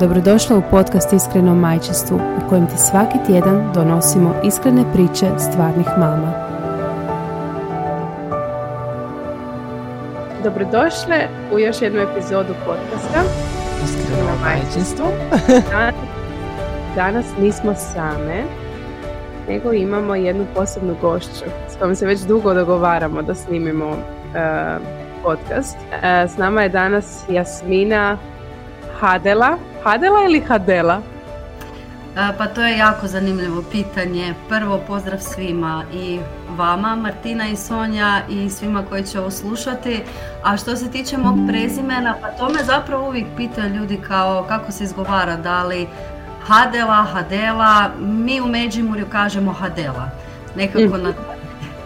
Dobrodošla u podcast Iskreno majčinstvu u kojem ti svaki tjedan donosimo iskrene priče stvarnih mama. Dobrodošle u još jednu epizodu podcasta Iskreno majčinstvo. Danas nismo same, nego imamo jednu posebnu gošću s kojom se već dugo dogovaramo da snimimo uh, podcast. Uh, s nama je danas Jasmina Hadela. Hadela ili Hadela? Pa to je jako zanimljivo pitanje. Prvo pozdrav svima i vama, Martina i Sonja i svima koji će ovo slušati. A što se tiče mog prezimena, pa to me zapravo uvijek pitaju ljudi kao kako se izgovara, da li Hadela, Hadela, mi u Međimurju kažemo Hadela. Nekako na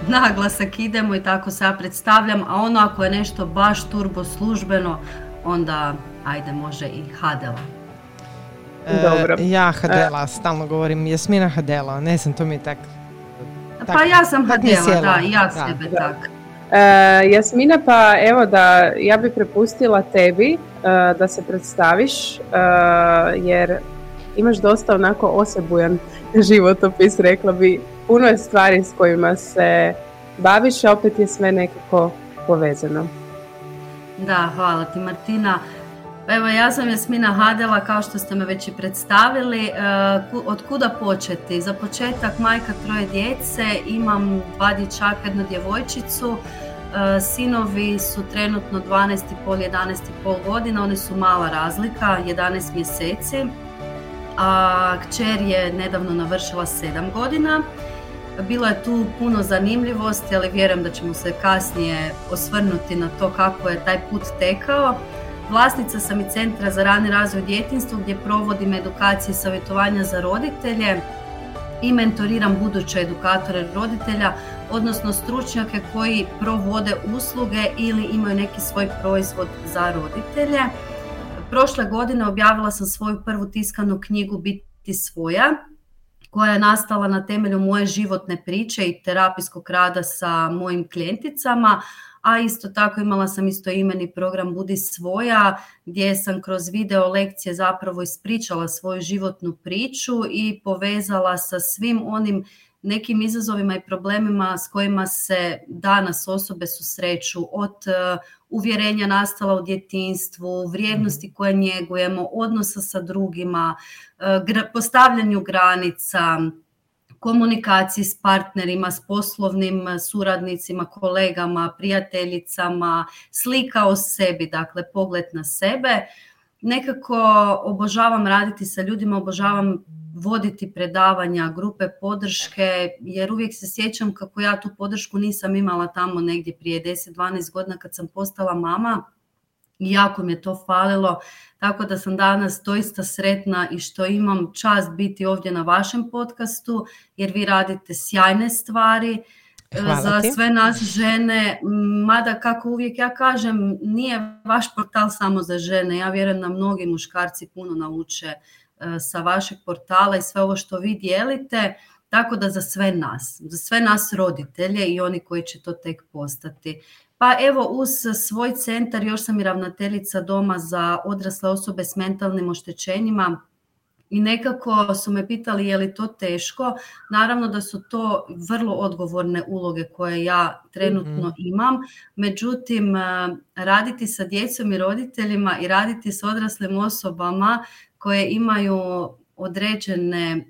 naglasak idemo i tako se ja predstavljam, a ono ako je nešto baš turbo službeno, onda ajde može i Hadela. E, Dobro. ja Hadela, stalno govorim Jasmina Hadela, ne znam, to mi je tak... tak pa ja sam Hadela, da, ja da. sebe tak. Uh, Jasmina, pa evo da ja bi prepustila tebi uh, da se predstaviš, uh, jer imaš dosta onako osebujan životopis, rekla bi. Puno je stvari s kojima se baviš, a opet je sve nekako povezano. Da, hvala ti Martina. Evo ja sam Jasmina Hadela, kao što ste me već i predstavili. E, od kuda početi? Za početak majka troje djece, imam dva dječaka, jednu djevojčicu. E, sinovi su trenutno 12,5, 11,5 godina, oni su mala razlika, 11 mjeseci. A kćer je nedavno navršila 7 godina. Bilo je tu puno zanimljivosti, ali vjerujem da ćemo se kasnije osvrnuti na to kako je taj put tekao. Vlasnica sam i Centra za rani razvoj djetinstva gdje provodim edukacije i savjetovanja za roditelje i mentoriram buduće edukatore roditelja, odnosno stručnjake koji provode usluge ili imaju neki svoj proizvod za roditelje. Prošle godine objavila sam svoju prvu tiskanu knjigu Biti svoja, koja je nastala na temelju moje životne priče i terapijskog rada sa mojim klijenticama, a isto tako imala sam isto imeni program Budi svoja gdje sam kroz video lekcije zapravo ispričala svoju životnu priču i povezala sa svim onim nekim izazovima i problemima s kojima se danas osobe susreću od e, uvjerenja nastala u djetinstvu, vrijednosti mhm. koje njegujemo, odnosa sa drugima, e, postavljanju granica, komunikaciji s partnerima, s poslovnim suradnicima, kolegama, prijateljicama, slika o sebi, dakle pogled na sebe. Nekako obožavam raditi sa ljudima, obožavam voditi predavanja, grupe podrške, jer uvijek se sjećam kako ja tu podršku nisam imala tamo negdje prije 10-12 godina kad sam postala mama jako mi je to falilo, tako da sam danas doista sretna i što imam čast biti ovdje na vašem podcastu, jer vi radite sjajne stvari, Hvala za sve nas žene, mada kako uvijek ja kažem, nije vaš portal samo za žene, ja vjerujem da mnogi muškarci puno nauče e, sa vašeg portala i sve ovo što vi dijelite, tako da za sve nas, za sve nas roditelje i oni koji će to tek postati. Pa evo uz svoj centar još sam i ravnateljica doma za odrasle osobe s mentalnim oštećenjima i nekako su me pitali je li to teško. Naravno da su to vrlo odgovorne uloge koje ja trenutno mhm. imam, međutim raditi sa djecom i roditeljima i raditi s odraslim osobama koje imaju određene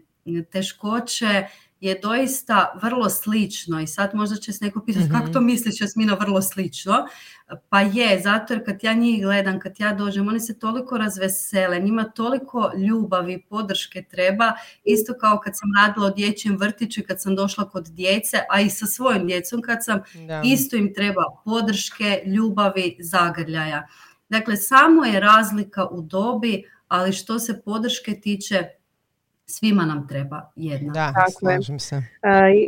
teškoće je doista vrlo slično i sad možda će se neko pitati kako mhm. to misliš Jasmina vrlo slično. Pa je, zato jer kad ja njih gledam, kad ja dođem, oni se toliko razvesele, njima toliko ljubavi, podrške treba, isto kao kad sam radila u dječjem vrtiću i kad sam došla kod djece, a i sa svojim djecom kad sam, isto im treba podrške, ljubavi, zagrljaja. Dakle, samo je razlika u dobi, ali što se podrške tiče, Svima nam treba jedna. Da, slažem se.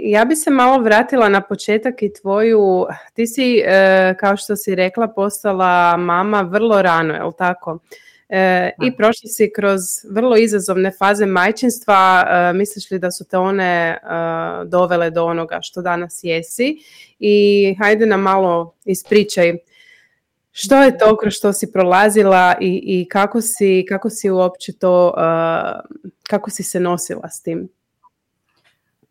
Ja bi se malo vratila na početak i tvoju, ti si, e, kao što si rekla, postala mama vrlo rano, je li tako? E, I prošli si kroz vrlo izazovne faze majčinstva, e, misliš li da su te one dovele do onoga što danas jesi? I hajde nam malo ispričaj što je to kroz što si prolazila i, i kako, si, kako si uopće to, uh, kako si se nosila s tim?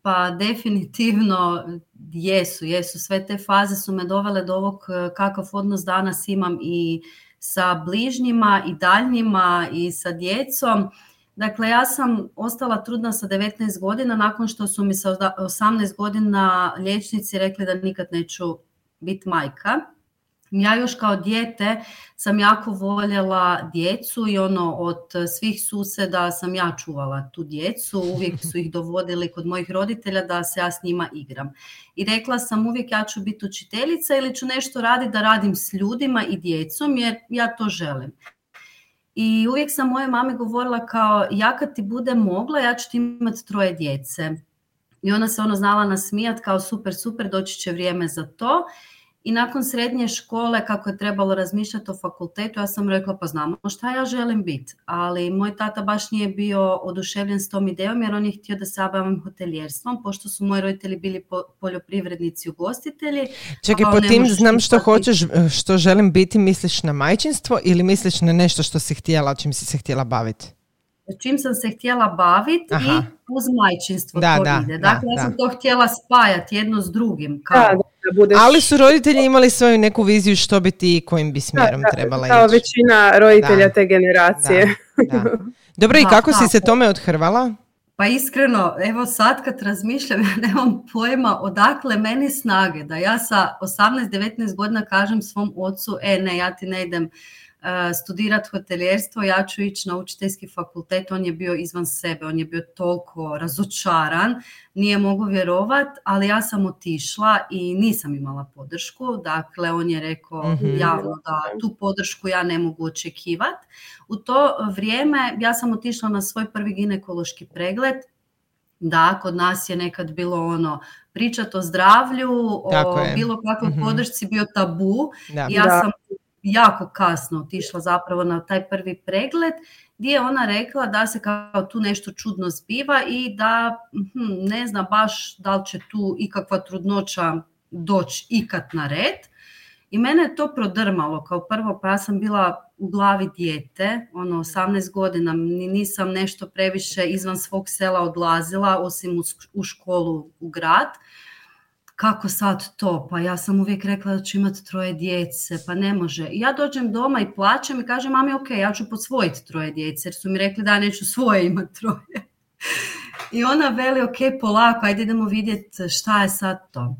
Pa definitivno jesu, jesu. Sve te faze su me dovele do ovog uh, kakav odnos danas imam i sa bližnjima i daljnjima i sa djecom. Dakle, ja sam ostala trudna sa 19 godina nakon što su mi sa 18 godina liječnici rekli da nikad neću biti majka. Ja još kao dijete sam jako voljela djecu i ono od svih suseda sam ja čuvala tu djecu, uvijek su ih dovodili kod mojih roditelja da se ja s njima igram. I rekla sam uvijek ja ću biti učiteljica ili ću nešto raditi da radim s ljudima i djecom jer ja to želim. I uvijek sam moje mame govorila kao ja kad ti bude mogla ja ću ti imati troje djece. I ona se ono znala nasmijat kao super, super, doći će vrijeme za to. I nakon srednje škole, kako je trebalo razmišljati o fakultetu, ja sam rekla pa znamo šta ja želim biti. Ali moj tata baš nije bio oduševljen s tom idejom jer on je htio da se bavim hoteljerstvom, pošto su moji roditelji bili poljoprivrednici ugostitelji. Čekaj, po tim znam što hoćeš, što želim biti, misliš na majčinstvo ili misliš na nešto što si htjela, čim si se htjela baviti? čim sam se htjela baviti i uz majčinstvo da, to ide. Dakle, ja sam to htjela spajati jedno s drugim. Kao, budeš... Ali su roditelji imali svoju neku viziju što bi ti i kojim bi smjerom trebala ići. Kao većina roditelja te generacije. Dobro, i kako si se tome odhrvala? Pa iskreno, evo sad kad razmišljam, ja nemam pojma odakle meni snage da ja sa 18-19 godina kažem svom ocu, e ne, ja ti ne idem studirati hoteljerstvo, ja ću ići na učiteljski fakultet, on je bio izvan sebe, on je bio toliko razočaran, nije mogu vjerovat, ali ja sam otišla i nisam imala podršku, dakle on je rekao mm javno da tu podršku ja ne mogu očekivati. U to vrijeme ja sam otišla na svoj prvi ginekološki pregled, da, kod nas je nekad bilo ono pričat o zdravlju, o bilo kakvoj mm podršci bio tabu. Ja sam jako kasno otišla zapravo na taj prvi pregled gdje je ona rekla da se kao tu nešto čudno zbiva i da hm, ne zna baš da li će tu ikakva trudnoća doći ikad na red. I mene je to prodrmalo kao prvo, pa ja sam bila u glavi dijete, ono 18 godina, nisam nešto previše izvan svog sela odlazila, osim u školu u grad kako sad to, pa ja sam uvijek rekla da ću imati troje djece, pa ne može. Ja dođem doma i plaćem i kažem mami ok, ja ću posvojiti troje djece, jer su mi rekli da neću svoje imati troje. I ona veli ok, polako, ajde idemo vidjeti šta je sad to.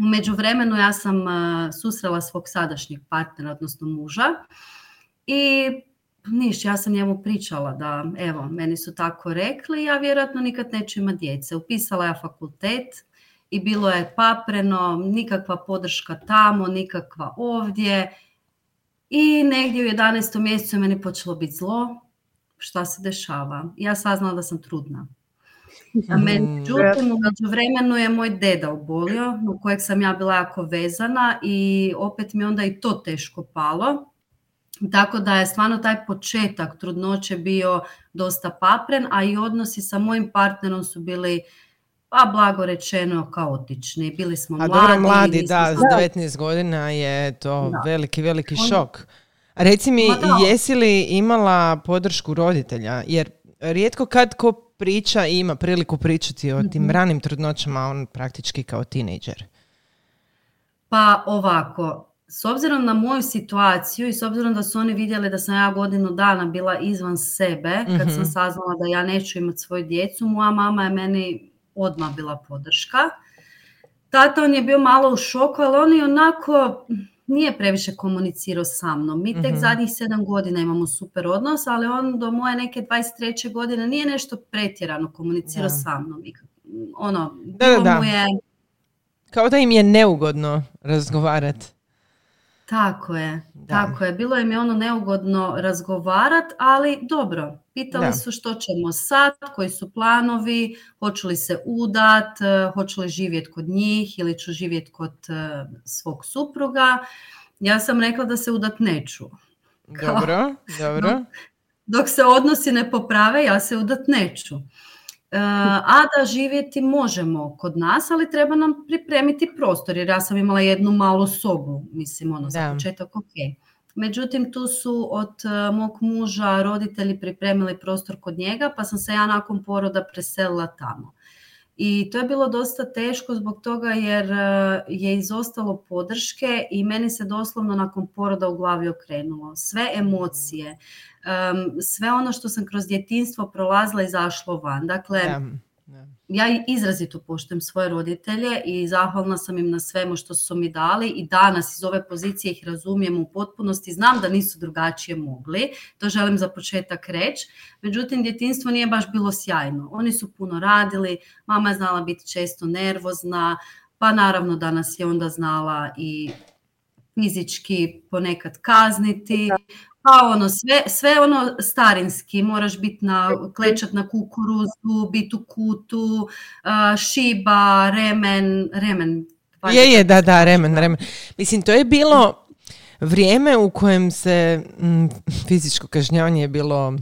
U međuvremenu ja sam susrela svog sadašnjeg partnera, odnosno muža i niš, ja sam njemu pričala da evo, meni su tako rekli, ja vjerojatno nikad neću imati djece. Upisala ja fakultet, i bilo je papreno, nikakva podrška tamo, nikakva ovdje. I negdje u 11. mjesecu je meni počelo biti zlo. Šta se dešava? Ja saznala da sam trudna. A mm. međutim, u vremenu je moj deda obolio, u kojeg sam ja bila jako vezana i opet mi onda i to teško palo. Tako da je stvarno taj početak trudnoće bio dosta papren, a i odnosi sa mojim partnerom su bili pa blago rečeno kaotični. Bili smo A mladi. Dobro, mladi, da, s 19 godina je to veliki, veliki šok. Reci mi, jesi li imala podršku roditelja? Jer rijetko kad ko priča i ima priliku pričati o tim mhm. ranim trudnoćama, on praktički kao tinejdžer. Pa ovako, s obzirom na moju situaciju i s obzirom da su oni vidjeli da sam ja godinu dana bila izvan sebe, kad sam mhm. saznala da ja neću imati svoju djecu, moja mama je meni odmah bila podrška. Tata on je bio malo u šoku, ali on je onako nije previše komunicirao sa mnom. Mi tek mm zadnjih sedam godina imamo super odnos, ali on do moje neke 23. godine nije nešto pretjerano komunicirao sa mnom. Ono, da, da, da. Mu je... Kao da im je neugodno razgovarati. Tako je, tako je. Bilo im je ono neugodno razgovarat, ali dobro, pitali su što ćemo sad, koji su planovi, hoću li se udat, eh, hoću li živjeti kod njih ili ću živjeti kod eh, svog supruga. Ja sam rekla da se udat neću. Dobro, dobro. Dok se odnosi ne poprave, ja se udat neću. E, a da živjeti možemo kod nas, ali treba nam pripremiti prostor, jer ja sam imala jednu malu sobu, mislim, ono, za početak ok. Međutim, tu su od e, mog muža roditelji pripremili prostor kod njega, pa sam se ja nakon poroda preselila tamo. I to je bilo dosta teško zbog toga jer e, je izostalo podrške i meni se doslovno nakon poroda u glavi okrenulo. Sve emocije, sve ono što sam kroz djetinstvo prolazila zašlo van. Dakle, ja izrazito poštujem svoje roditelje i zahvalna sam im na svemu što su mi dali i danas iz ove pozicije ih razumijem u potpunosti. Znam da nisu drugačije mogli, to želim za početak reći. Međutim, djetinstvo nije baš bilo sjajno. Oni su puno radili, mama je znala biti često nervozna, pa naravno danas je onda znala i fizički ponekad kazniti, pa ono, sve, sve ono starinski, moraš biti na, klečat na kukuruzu, biti u kutu, šiba, remen, remen. Je, je, da, da, remen, remen. Mislim, to je bilo vrijeme u kojem se m, fizičko kažnjavanje je bilo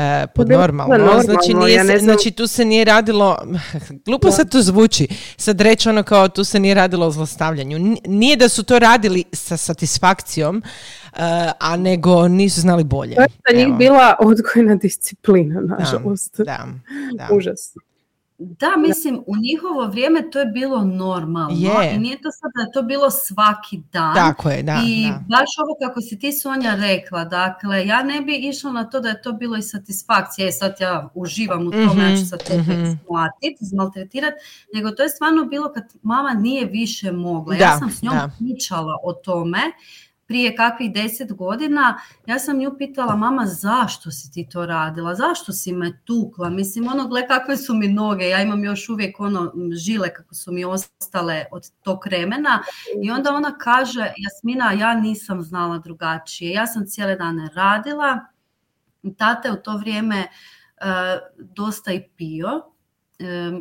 e, podnormalno. znači, nije znači tu se nije radilo, glupo sad to zvuči, sad reći ono kao tu se nije radilo o zlostavljanju. Nije da su to radili sa satisfakcijom, uh, a nego nisu znali bolje. To je za njih bila odgojna disciplina, nažalost. Da, da, da. Užas. Da, mislim, u njihovo vrijeme to je bilo normalno i nije to sad da je to bilo svaki dan. Tako je, da. I baš ovo kako si ti Sonja rekla, dakle, ja ne bi išla na to da je to bilo i satisfakcija, je sad ja uživam u tome, mm-hmm, ja ću sad tebe mm izmaltretirati, nego to je stvarno bilo kad mama nije više mogla. ja sam s njom pričala o tome prije kakvih deset godina, ja sam nju pitala, mama, zašto si ti to radila? Zašto si me tukla? Mislim, ono, gle kakve su mi noge, ja imam još uvijek ono žile kako su mi ostale od tog vremena. I onda ona kaže, Jasmina, ja nisam znala drugačije. Ja sam cijele dane radila, tate u to vrijeme uh, dosta i pio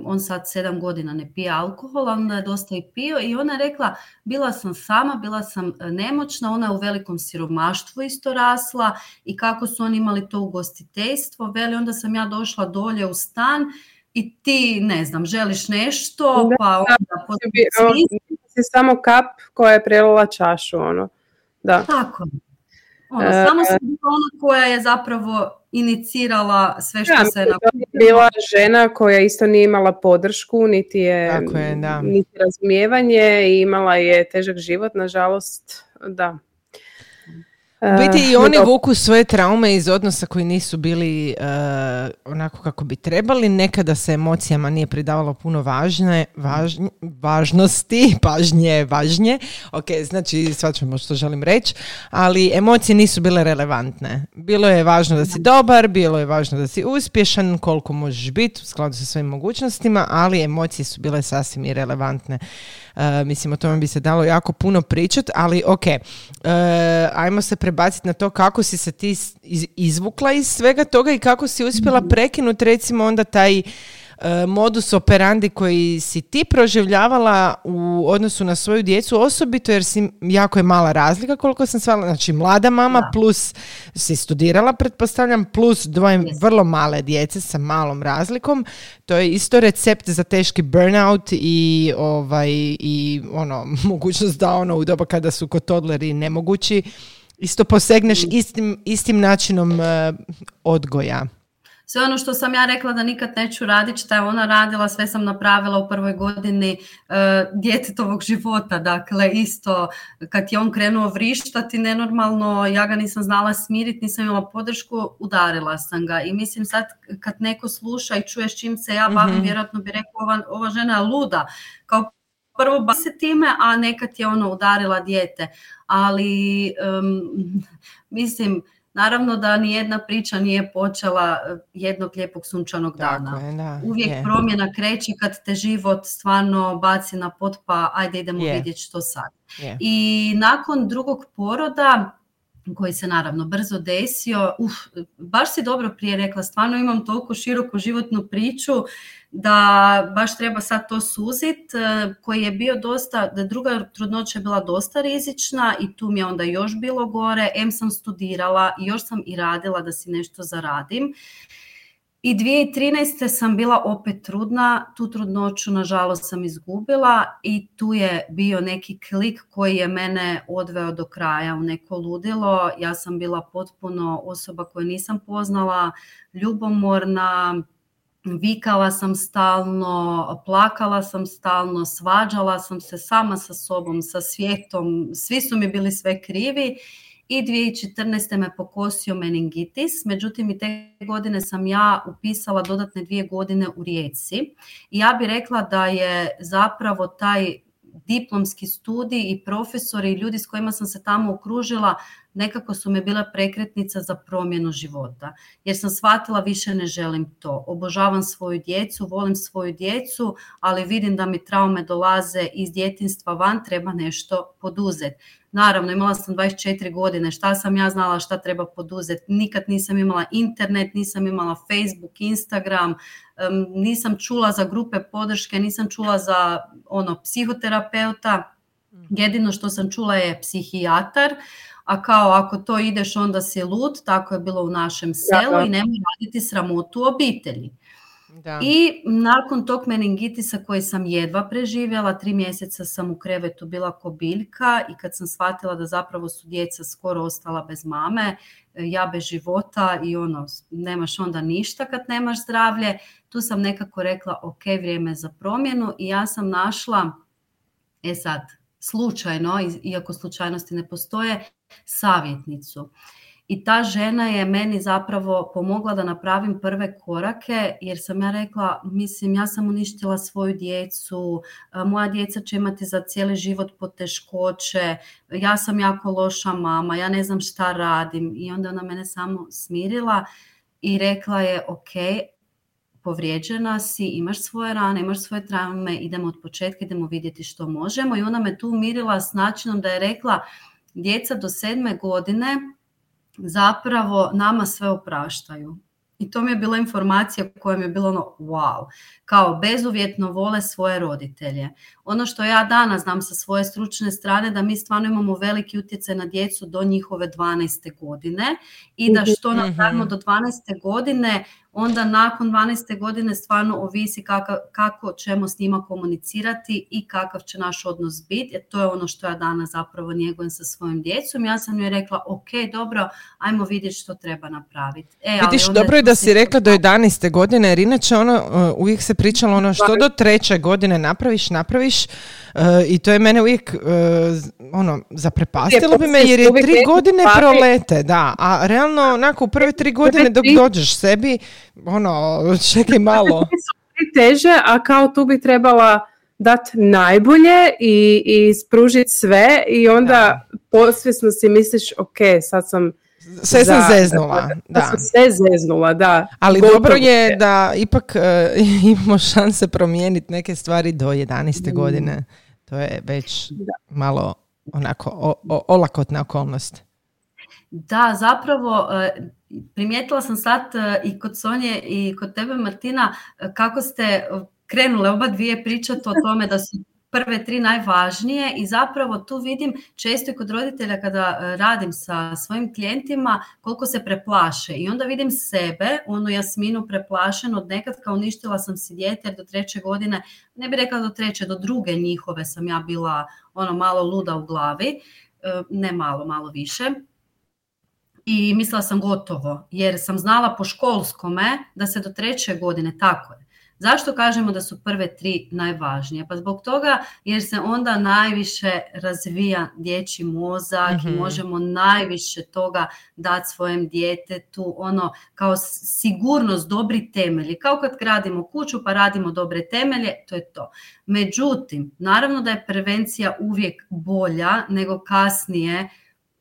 on sad sedam godina ne pije alkohol, onda je dosta i pio i ona je rekla bila sam sama, bila sam e, nemoćna, ona je u velikom siromaštvu isto rasla i kako su oni imali to ugostiteljstvo, veli onda sam ja došla dolje u stan i ti ne znam, želiš nešto, pa onda si samo kap koja je prelila čašu, ono. Da. Tako. Ono, e, samo sam ona koja je zapravo inicirala sve što se je bila žena koja isto nije imala podršku, niti je, niti razumijevanje i imala je težak život, nažalost, da. Biti i oni vuku svoje traume iz odnosa koji nisu bili uh, onako kako bi trebali. Nekada se emocijama nije pridavalo puno važne, važnosti, pažnje, važnje. Ok, znači svačamo što želim reći, ali emocije nisu bile relevantne. Bilo je važno da si dobar, bilo je važno da si uspješan, koliko možeš biti u skladu sa svojim mogućnostima, ali emocije su bile sasvim irelevantne. Uh, mislim, o tome bi se dalo jako puno pričati, ali ok, uh, ajmo se prebaciti na to kako si se ti izvukla iz svega toga i kako si uspjela prekinuti recimo onda taj E, modus operandi koji si ti proživljavala u odnosu na svoju djecu, osobito jer si jako je mala razlika koliko sam svala, znači mlada mama plus si studirala pretpostavljam plus dvoje vrlo male djece sa malom razlikom, to je isto recept za teški burnout i ovaj i ono mogućnost da ono u doba kada su kod toddleri nemogući isto posegneš mm. istim, istim načinom uh, odgoja sve ono što sam ja rekla da nikad neću raditi, šta je ona radila, sve sam napravila u prvoj godini uh, djetetovog života. Dakle, isto kad je on krenuo vrištati nenormalno, ja ga nisam znala smiriti, nisam imala podršku, udarila sam ga. I mislim sad kad neko sluša i čuje s čim se ja bavim, mm vjerojatno bi rekao ova, ova žena je luda. Kao prvo ba se time, a nekad je ono udarila dijete. Ali, um, mislim, Naravno da ni jedna priča nije počela e, jednog lijepog sunčanog dana. Uvijek promjena kreće kad te život stvarno baci na pot pa ajde idemo vidjeti što sad. I nakon drugog poroda koji se naravno brzo desio. Uf, baš si dobro prije rekla, stvarno imam toliko široku životnu priču da baš treba sad to suzit, e, koji je bio dosta, da druga trudnoća je bila dosta rizična i tu mi je onda još bilo gore, em sam studirala još sam i radila da si nešto zaradim. I 2013. sam bila opet trudna, tu trudnoću nažalost sam izgubila i tu je bio neki klik koji je mene odveo do kraja u neko ludilo. Ja sam bila potpuno osoba koju nisam poznala, ljubomorna, vikala sam stalno, plakala sam stalno, svađala sam se sama sa sobom, sa svijetom, svi su mi bili sve krivi i 2014. me pokosio meningitis, međutim i te godine sam ja upisala dodatne dvije godine u Rijeci i ja bih rekla da je zapravo taj diplomski studij i profesori i ljudi s kojima sam se tamo okružila nekako su mi bila prekretnica za promjenu života. Jer sam shvatila više ne želim to. Obožavam svoju djecu, volim svoju djecu, ali vidim da mi traume dolaze iz djetinstva van, treba nešto poduzeti. Naravno, imala sam 24 godine, šta sam ja znala šta treba poduzeti. Nikad nisam imala internet, nisam imala Facebook, Instagram, nisam čula za grupe podrške, nisam čula za ono psihoterapeuta. Mhm. Jedino što sam čula je psihijatar, a kao ako to ideš onda si lud, tako je bilo u našem selu i nemoj raditi sramotu obitelji. Da. I nakon tog meningitisa koji sam jedva preživjela, tri mjeseca sam u krevetu bila kobiljka i kad sam shvatila da zapravo su djeca skoro ostala bez mame, ja bez života i ono, nemaš onda ništa kad nemaš zdravlje, tu sam nekako rekla ok, vrijeme za promjenu i ja sam našla, e sad, slučajno, iako slučajnosti ne postoje, savjetnicu i ta žena je meni zapravo pomogla da napravim prve korake jer sam ja rekla, mislim ja sam uništila svoju djecu, moja djeca će imati za cijeli život poteškoće, ja sam jako loša mama, ja ne znam šta radim. I onda ona mene samo smirila i rekla je ok, povrijeđena si, imaš svoje rane, imaš svoje traume, idemo od početka, idemo vidjeti što možemo. I ona me tu umirila s načinom da je rekla djeca do sedme godine zapravo nama sve opraštaju. I to mi je bila informacija koja mi je bilo ono wow, kao bezuvjetno vole svoje roditelje. Ono što ja danas znam sa svoje stručne strane da mi stvarno imamo veliki utjecaj na djecu do njihove 12. godine i da što mhm. napravimo do 12. godine onda nakon 12. godine stvarno ovisi kako, kako ćemo s njima komunicirati i kakav će naš odnos biti. Jer to je ono što ja danas zapravo njegujem sa svojom djecom. Ja sam joj rekla, ok, dobro, ajmo vidjeti što treba napraviti. E, Vidiš, dobro je da si rekla do 11. godine, jer inače ono, uh, uvijek se pričalo ono što do treće godine napraviš, napraviš uh, i to je mene uvijek uh, ono, zaprepastilo bi me jer je tri godine prolete, da, a realno onako u prve tri godine dok dođeš sebi ono, čekaj malo. teže, a kao tu bi trebala dati najbolje i, i spružiti sve i onda posvjesno si misliš ok, sad sam sve sam zeznula. Da. Sam sve zeznula, da. Ali dobro je da ipak uh, imamo šanse promijeniti neke stvari do 11. Mm. godine. To je već malo onako o, o, olakotna okolnost. Da, zapravo e, primijetila sam sad e, i kod Sonje i kod tebe Martina e, kako ste krenule oba dvije pričati o tome da su prve tri najvažnije i zapravo tu vidim često i kod roditelja kada radim sa svojim klijentima koliko se preplaše i onda vidim sebe, onu Jasminu preplašenu od nekad kao uništila sam si dijete jer do treće godine, ne bi rekla do treće, do druge njihove sam ja bila ono malo luda u glavi, ne malo, malo više i mislila sam gotovo jer sam znala po školskome da se do treće godine, tako je. Zašto kažemo da su prve tri najvažnije? Pa zbog toga jer se onda najviše razvija dječji mozak i mhm. možemo najviše toga dati svojem djetetu, ono kao sigurnost, dobri temelji. Kao kad gradimo kuću pa radimo dobre temelje, to je to. Međutim, naravno da je prevencija uvijek bolja nego kasnije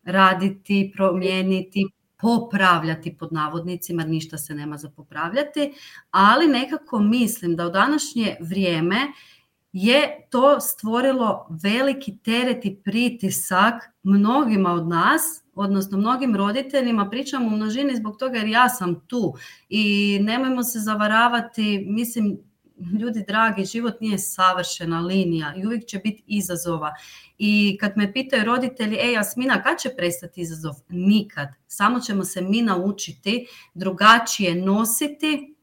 raditi, promijeniti, popravljati pod navodnicima, ništa se nema za popravljati, ali nekako mislim da u današnje vrijeme je to stvorilo veliki teret i pritisak mnogima od nas, odnosno mnogim roditeljima, pričam u množini zbog toga jer ja sam tu i nemojmo se zavaravati, mislim, ljudi dragi, život nije savršena linija i uvijek će biti izazova. I kad me pitaju roditelji, ej Jasmina, kad će prestati izazov? Nikad. Samo ćemo se mi naučiti drugačije nositi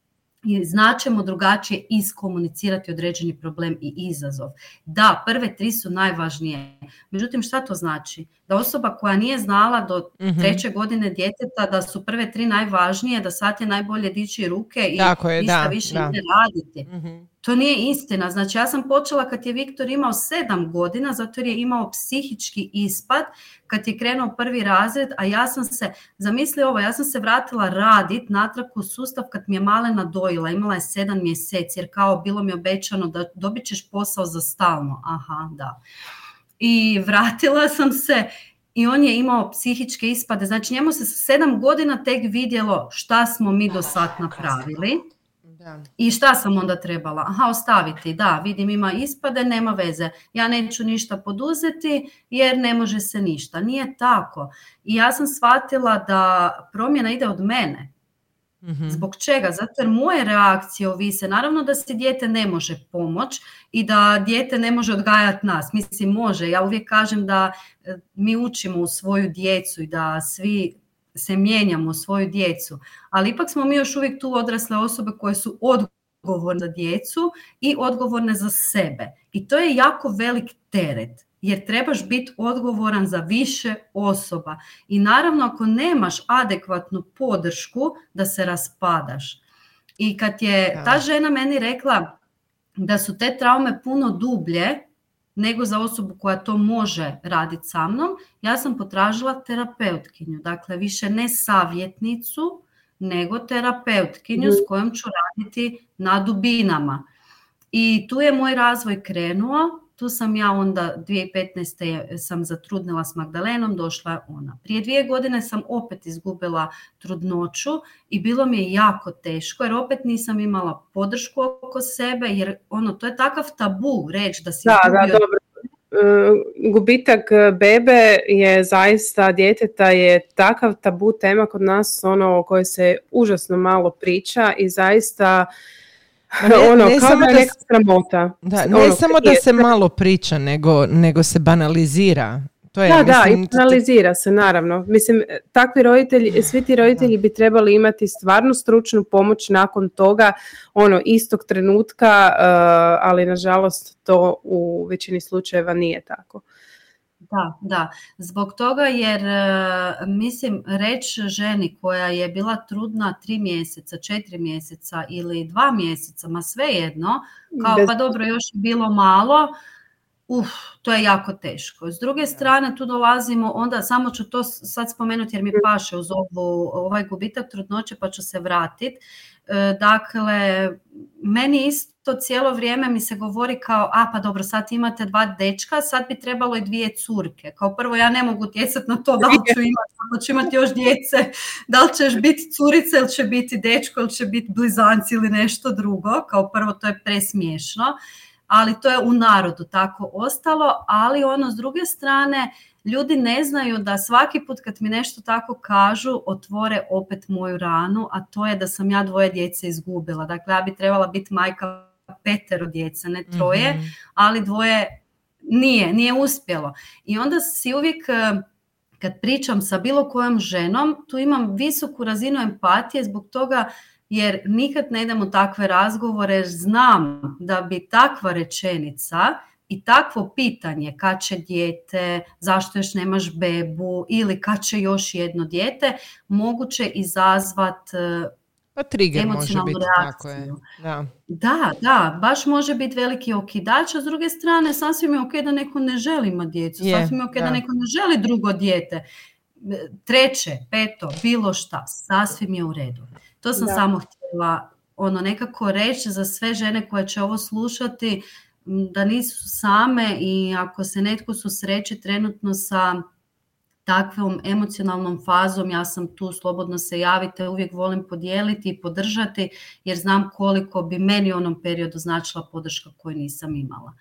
i značemo drugačije iskomunicirati određeni problem i izazov. Da, prve tri su najvažnije. Međutim, šta to znači? Da osoba koja nije znala do mhm. treće godine djeteta da su prve tri najvažnije, da sad je najbolje dići ruke i ništa više ne raditi. Mhm. To nije istina. Znači ja sam počela kad je Viktor imao sedam godina, zato jer je imao psihički ispad, kad je krenuo prvi razred, a ja sam se, zamisli ovo, ja sam se vratila radit natrag u sustav kad mi je malena dojila, imala je sedam mjeseci, jer kao bilo mi obećano da dobit ćeš posao za stalno. Aha, da. I vratila sam se i on je imao psihičke ispade. Znači njemu se sa sedam godina tek vidjelo šta smo mi do sad napravili i šta sam onda trebala? Aha, ostaviti, da, vidim ima ispade, nema veze. Ja neću ništa poduzeti jer ne može se ništa. Nije tako. I ja sam shvatila da promjena ide od mene. mm Zbog čega? Zato jer moje reakcije ovise. Naravno da se dijete ne može pomoć i da dijete ne može odgajati nas. Mislim, može. Ja uvijek kažem da e, mi učimo u svoju djecu i da svi se mijenjamo svoju djecu, ali ipak smo mi još uvijek tu odrasle osobe koje su odgovorne za djecu i odgovorne za sebe. I to je jako velik teret jer trebaš biti odgovoran za više osoba. I naravno ako nemaš adekvatnu podršku da se raspadaš. I kad je ta žena meni rekla da su te traume puno dublje, nego za osobu koja to može raditi sa mnom, ja sam potražila terapeutkinju. Dakle, više ne savjetnicu, nego terapeutkinju s kojom ću raditi na dubinama. I tu je moj razvoj krenuo. Tu sam ja onda 2015. sam zatrudnila s Magdalenom, došla je ona. Prije dvije godine sam opet izgubila trudnoću i bilo mi je jako teško jer opet nisam imala podršku oko sebe jer ono, to je takav tabu reći da si da, da, dobro. E, gubitak bebe je zaista djeteta je takav tabu tema kod nas ono o kojoj se užasno malo priča i zaista ne, ono, ne kao samo da je neka sramota. Da, ne ono, samo da se malo priča, nego, nego se banalizira. To je, da, mislim, da, i banalizira se, naravno. Mislim, takvi roditelji, svi ti roditelji bi trebali imati stvarno stručnu pomoć nakon toga, ono, istog trenutka, uh, ali nažalost to u većini slučajeva nije tako. Da, da. Zbog toga jer e, mislim reći ženi koja je bila trudna tri mjeseca, četiri mjeseca ili dva mjeseca, ma svejedno, kao pa dobro još je bilo malo, uf, to je jako teško. S druge strane tu dolazimo, onda samo ću to sad spomenuti jer mi paše uz ovu, ovaj gubitak trudnoće pa ću se vratiti. E, dakle, meni isto cijelo vrijeme mi se govori kao, a pa dobro, sad imate dva dečka, sad bi trebalo i dvije curke. Kao prvo, ja ne mogu utjecati na to da li ću imati, ako ću imati još djece, da li ćeš biti curica ili će biti dečko ili će biti blizanci ili nešto drugo. Kao prvo, to je presmiješno, ali to je u narodu tako ostalo, ali ono s druge strane, ljudi ne znaju da svaki put kad mi nešto tako kažu, otvore opet moju ranu, a to je da sam ja dvoje djece izgubila. Dakle, ja bi trebala biti majka petero djece, ne troje, mhm. ali dvoje nije, nije uspjelo. I onda si uvijek eh, kad pričam sa bilo kojom ženom, tu imam visoku razinu empatije zbog toga jer nikad ne idem u takve razgovore znam da bi takva rečenica i takvo pitanje kad će dijete, zašto još nemaš bebu ili kad će još jedno dijete, moguće izazvat e, pa trigger može biti, tako je. Da. da, da, baš može biti veliki okidač, a s druge strane sasvim je ok da neko ne želi imati djecu, sasvim je ok da. neko ne želi drugo dijete, treće, peto, bilo šta, sasvim je u redu. To sam samo htjela ono nekako reći za sve žene koje će ovo slušati, da nisu same i ako se netko susreće trenutno sa takvom emocionalnom fazom, ja sam tu, slobodno se javite, uvijek volim podijeliti i podržati jer znam koliko bi meni u onom periodu značila podrška koju nisam imala.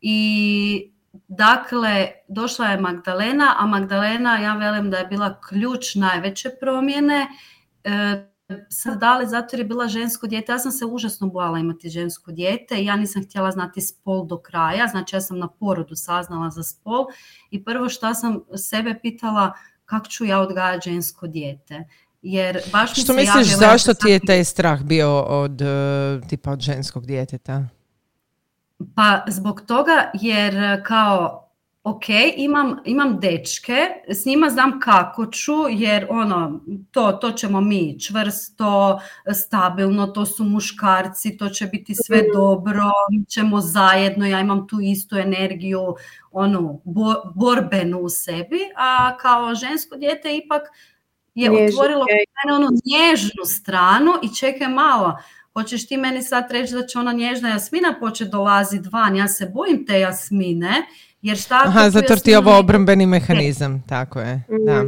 I dakle, došla je Magdalena, a Magdalena, ja velim da je bila ključ najveće promjene. E, sad dali zato jer je bila žensko dijete. Ja sam se užasno bojala imati žensko dijete i ja nisam htjela znati spol do kraja. Znači ja sam na porodu saznala za spol i prvo što sam sebe pitala kako ću ja odgajati žensko dijete. Jer baš što misliš, zašto ti je taj strah bio od, e, tipa od ženskog djeteta? Pa zbog toga jer kao ok, imam, imam dečke, s njima znam kako ću, jer ono, to, to ćemo mi čvrsto, stabilno, to su muškarci, to će biti sve mhm. dobro, mi ćemo zajedno, ja imam tu istu energiju, onu, borbenu u sebi, a kao žensko dijete ipak je otvorilo mene onu nježnu stranu i čekaj malo, hoćeš ti meni sad reći da će ona nježna jasmina početi dolaziti van, ja se bojim te jasmine, jer šta Aha, zato ti je ovo obrambeni mehanizam, tako je, da.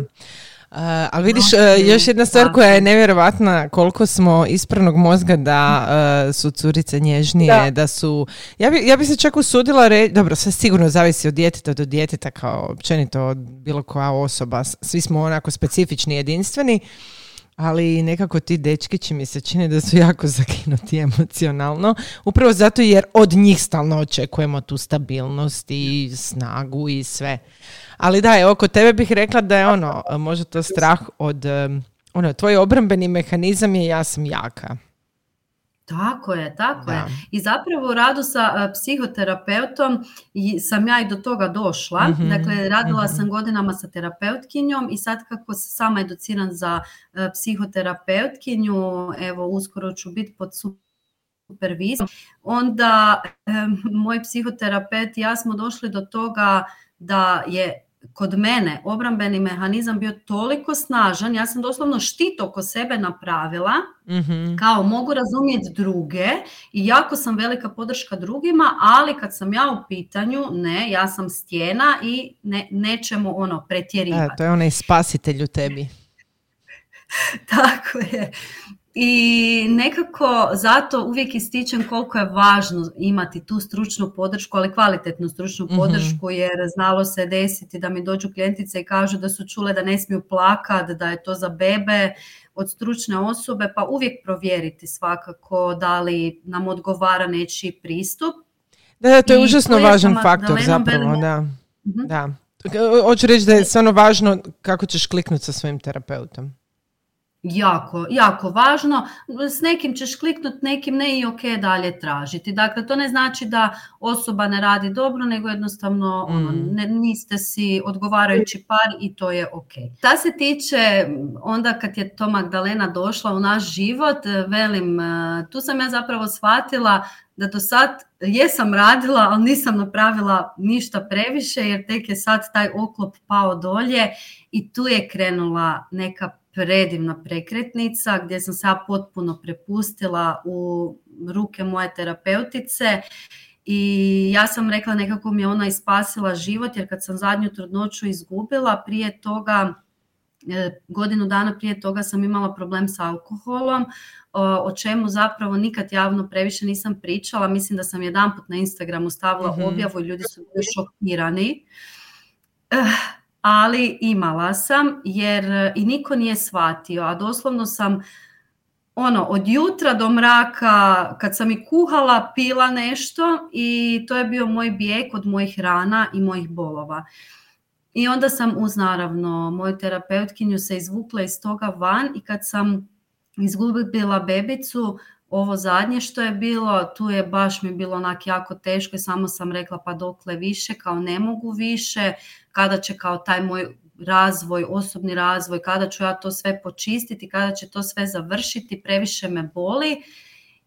Uh, ali vidiš, uh, još jedna stvar koja je nevjerovatna koliko smo ispravnog mozga da uh, su curice nježnije, da, su... Ja bi, ja bi se čak usudila reći, dobro, sve sigurno zavisi od djeteta do djeteta kao općenito od bilo koja osoba, svi smo onako specifični, jedinstveni, ali nekako ti dečkići mi se čini da su jako zakinuti emocionalno, upravo zato jer od njih stalno očekujemo tu stabilnost i snagu i sve. Ali da, oko tebe bih rekla da je ono, možda to strah od, ono, tvoj obrambeni mehanizam je ja sam jaka. Tako je, tako je. I zapravo u radu sa e, psihoterapeutom sam ja i do toga došla. Mhm, dakle, radila mhm. sam godinama sa terapeutkinjom i sad kako sam sama educiran za e, psihoterapeutkinju, evo uskoro ću biti pod supervizijom, onda e, moj psihoterapeut i ja smo došli do toga da je kod mene obrambeni mehanizam bio toliko snažan, ja sam doslovno štit oko sebe napravila, mm kao mogu razumjeti druge i jako sam velika podrška drugima, ali kad sam ja u pitanju, ne, ja sam stjena i ne, nećemo ono pretjerivati. E, to je onaj spasitelj u tebi. Tako je. I nekako zato uvijek ističem koliko je važno imati tu stručnu podršku, ali kvalitetnu stručnu mhm. podršku, jer znalo se desiti da mi dođu klijentice i kažu da su čule da ne smiju plakat, da je to za bebe od stručne osobe, pa uvijek provjeriti svakako da li nam odgovara nečiji pristup. Da, to je užasno važan faktor zapravo, da. Mhm. da. Hoću reći da je stvarno važno kako ćeš kliknuti sa svojim terapeutom jako, jako važno. S nekim ćeš kliknuti, nekim ne i ok dalje tražiti. Dakle, to ne znači da osoba ne radi dobro, nego jednostavno ono, mm. ne, niste si odgovarajući par i to je ok. Ta se tiče, onda kad je to Magdalena došla u naš život, velim, e, tu sam ja zapravo shvatila da do sad jesam radila, ali nisam napravila ništa previše, jer tek je sad taj oklop pao dolje i tu je krenula neka predivna prekretnica gdje sam se ja potpuno prepustila u ruke moje terapeutice i ja sam rekla nekako mi je ona ispasila život jer kad sam zadnju trudnoću izgubila prije toga e, godinu dana prije toga sam imala problem sa alkoholom, o čemu zapravo nikad javno previše nisam pričala. Mislim da sam jedanput na Instagramu stavila mm objavu i ljudi su bili šokirani. Ali imala sam jer e, i niko nije shvatio, a doslovno sam ono, od jutra do mraka, kad sam i kuhala, pila nešto i to je bio moj bijeg od mojih rana i mojih bolova. I onda sam uz naravno moju terapeutkinju se izvukla iz toga van i kad sam izgubila bebicu, ovo zadnje što je bilo, tu je baš mi bilo onak jako teško i samo sam rekla pa dokle više, kao ne mogu više, kada će kao taj moj razvoj, osobni razvoj, kada ću ja to sve počistiti, kada će to sve završiti, previše me boli.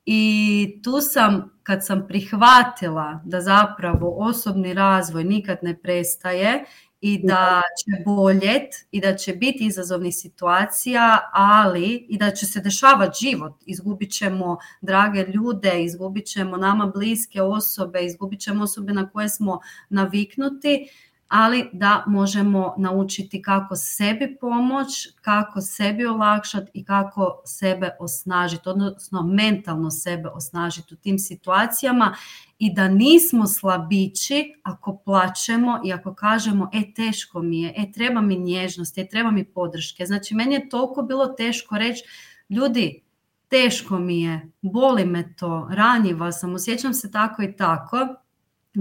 I tu sam, kad sam prihvatila da zapravo osobni razvoj nikad ne prestaje i da će boljet i da će biti izazovnih situacija, ali i da će se dešavati život. Izgubit ćemo drage ljude, izgubit ćemo nama bliske osobe, izgubit ćemo osobe na koje smo naviknuti, ali da možemo naučiti kako sebi pomoć, kako sebi olakšati i kako sebe osnažiti, odnosno mentalno sebe osnažiti u tim situacijama i da nismo slabići ako plaćemo i ako kažemo e teško mi je, e treba mi nježnosti, e treba mi podrške. Znači meni je toliko bilo teško reći ljudi teško mi je, boli me to, ranjiva sam, osjećam se tako i tako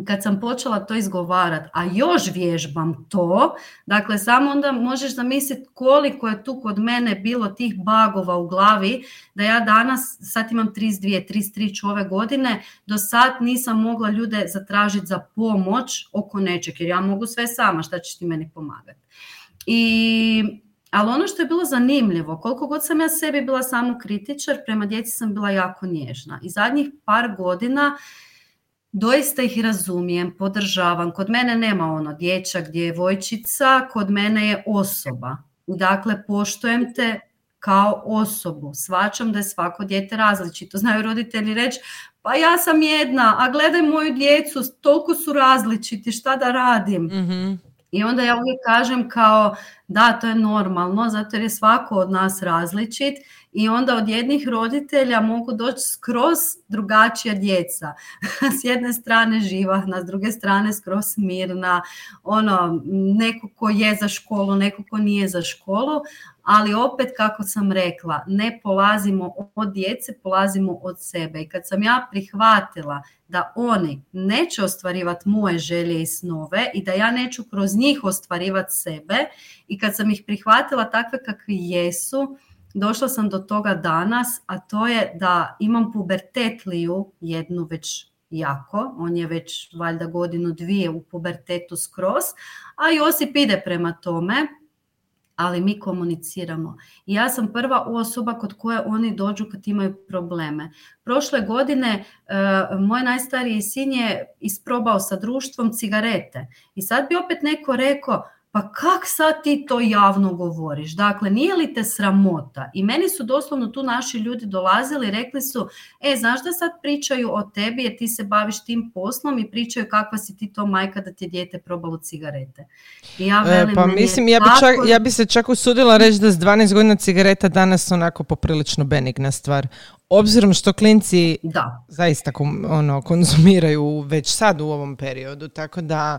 kad sam počela to izgovarati, a još vježbam to, dakle samo onda možeš zamisliti koliko je tu kod mene bilo tih bagova u glavi, da ja danas, sad imam 32, 33 ove godine, do sad nisam mogla ljude zatražiti za pomoć oko nečeg, jer ja mogu sve sama, šta ćeš ti meni pomagati. I ali ono što je bilo zanimljivo, koliko god sam ja sebi bila samo kritičar, prema djeci sam bila jako nježna. I zadnjih par godina doista ih razumijem, podržavam. Kod mene nema ono dječak, djevojčica, kod mene je osoba. Dakle, poštujem te kao osobu. Svačam da je svako dijete različito. Znaju roditelji reći, pa ja sam jedna, a gledaj moju djecu, toliko su različiti, šta da radim? mm I onda ja uvijek kažem kao, da, to je normalno, zato jer je svako od nas različit i onda od jednih roditelja mogu doći skroz drugačija djeca. s jedne strane živahna, s druge strane skroz mirna, ono, neko ko je za školu, neko ko nije za školu, ali opet kako sam rekla, ne polazimo od djece, polazimo od sebe. I kad sam ja prihvatila da oni neće ostvarivati moje želje i snove i da ja neću kroz njih ostvarivati sebe i kad sam ih prihvatila takve kakvi jesu, došla sam do toga danas, a to je da imam pubertetliju jednu već jako, on je već valjda godinu dvije u pubertetu skroz, a Josip ide prema tome, ali mi komuniciramo. I ja sam prva osoba kod koje oni dođu kad imaju probleme. Prošle godine uh, moj najstariji sin je isprobao sa društvom cigarete. I sad bi opet neko rekao, pa kak sad ti to javno govoriš? Dakle, nije li te sramota? I meni su doslovno tu naši ljudi dolazili i rekli su, e, znaš da sad pričaju o tebi jer ti se baviš tim poslom i pričaju kakva si ti to majka da ti dijete probalo cigarete. I ja e, velim, pa mislim, ja bi, čak, ja bi se čak usudila reći da s 12 godina cigareta danas onako poprilično benigna stvar. Obzirom što klinci da. zaista ono, konzumiraju već sad u ovom periodu, tako da...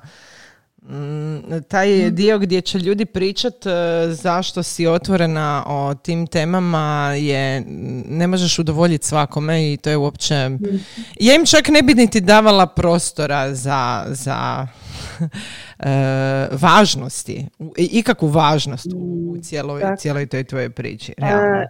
Mm, taj dio gdje će ljudi pričat e, zašto si otvorena o tim temama je ne možeš udovoljiti svakome i to je uopće ja im čak ne bi niti davala prostora za, za e, važnosti ikakvu važnost u mm, cijeloj, cijeloj toj tvojoj priči realno.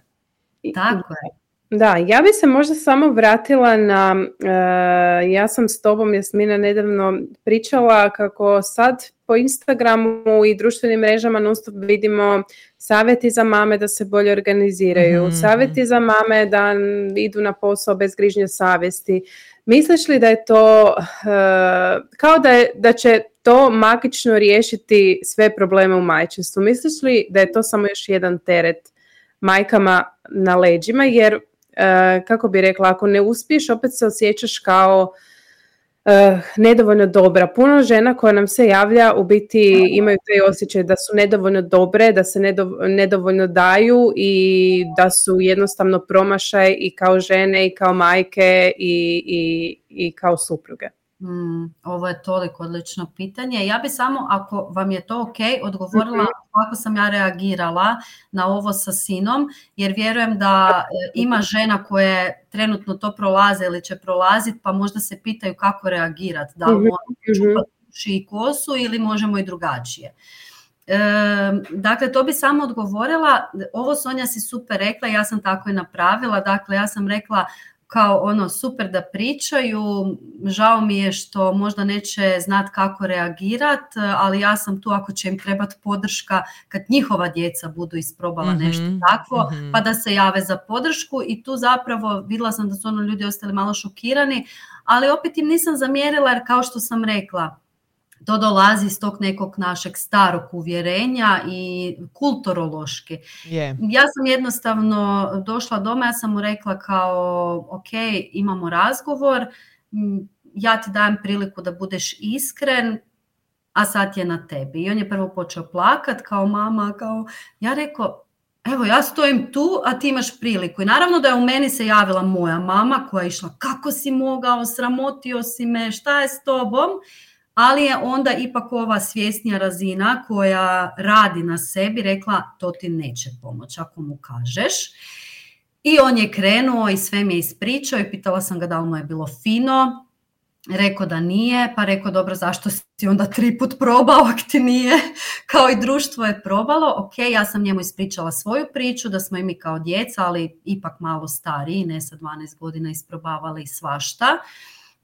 Tako je. Da, ja bi se možda samo vratila na, uh, ja sam s tobom Jasmina nedavno pričala kako sad po Instagramu i društvenim mrežama non vidimo savjeti za mame da se bolje organiziraju, mm savjeti za mame da idu na posao bez grižnje savjesti. Misliš li da je to, uh, kao da, je, da će to magično riješiti sve probleme u majčinstvu? Misliš li da je to samo još jedan teret majkama na leđima, jer kako bi rekla, ako ne uspiješ, opet se osjećaš kao uh, nedovoljno dobra. Puno žena koja nam se javlja u biti imaju taj osjećaj da su nedovoljno dobre, da se nedovoljno daju i da su jednostavno promašaj i kao žene i kao majke i, i, i kao supruge. Mm, ovo je toliko odlično pitanje. Ja bi samo, ako vam je to ok, odgovorila mm kako sam ja reagirala na ovo sa sinom, jer vjerujem da e, ima žena koje trenutno to prolaze ili će prolaziti, pa možda se pitaju kako reagirati, da li mm i kosu ili možemo i drugačije. E, dakle, to bi samo odgovorila, ovo Sonja si super rekla, ja sam tako i napravila, dakle ja sam rekla kao ono super da pričaju, žao mi je što možda neće znat kako reagirat, ali ja sam tu ako će im trebati podrška kad njihova djeca budu isprobala mm nešto tako, mhm. pa da se jave za podršku i tu zapravo vidjela sam da su ono ljudi ostali malo šokirani, ali opet im nisam zamjerila jer kao što sam rekla, to dolazi iz tog nekog našeg starog uvjerenja i kulturološki. Ja sam jednostavno došla doma, ja sam mu rekla kao ok, imamo razgovor, ja ti dajem priliku da budeš iskren, a sad je na tebi. I on je prvo počeo plakat kao mama, kao ja rekao, evo ja stojim tu, a ti imaš priliku. I naravno da je u meni se javila moja mama koja je išla, kako si mogao, sramotio si me, šta je s tobom? Ali je onda ipak ova svjesnija razina koja radi na sebi rekla, to ti neće pomoći ako mu kažeš. I on je krenuo i sve mi je ispričao i pitala sam ga da li mu je bilo fino. Rekao da nije, pa rekao dobro zašto si onda tri put probao ako ti nije, kao i društvo je probalo. Ok, ja sam njemu ispričala svoju priču da smo i mi kao djeca, ali ipak malo stariji, ne sa 12 godina isprobavali svašta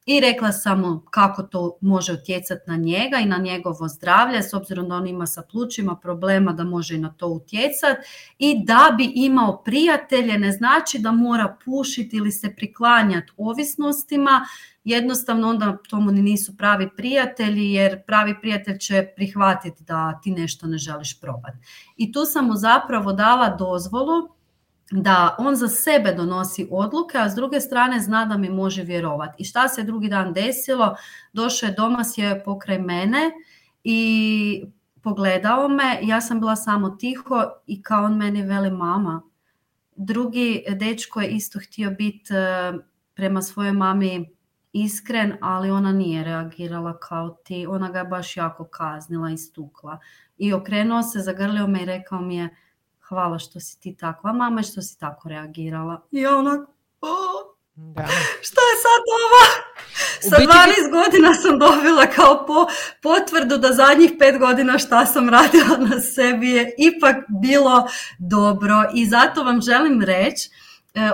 i rekla sam mu kako to može utjecati na njega i na njegovo zdravlje, s obzirom da on ima sa plućima problema da može i na to utjecati i da bi imao prijatelje ne znači da mora pušiti ili se priklanjati ovisnostima, jednostavno onda tomu ni nisu pravi prijatelji jer pravi prijatelj će prihvatiti da ti nešto ne želiš probati. I tu sam mu zapravo dala dozvolu da on za sebe donosi odluke, a s druge strane zna da mi može vjerovati. I šta se drugi dan desilo? Došao je doma, sjeo je pokraj mene i pogledao me. Ja sam bila samo tiho i kao on meni veli mama. Drugi dečko je isto htio biti e, prema svojoj mami iskren, ali ona nije reagirala kao ti. Ona ga je baš jako kaznila i stukla. I okrenuo se, zagrlio me i rekao mi je hvala što si ti takva mama i što si tako reagirala. I onak, da. šta je sad ovo? Sa 12 godina sam dobila kao po, potvrdu da zadnjih pet godina šta sam radila na sebi je ipak bilo dobro i zato vam želim reći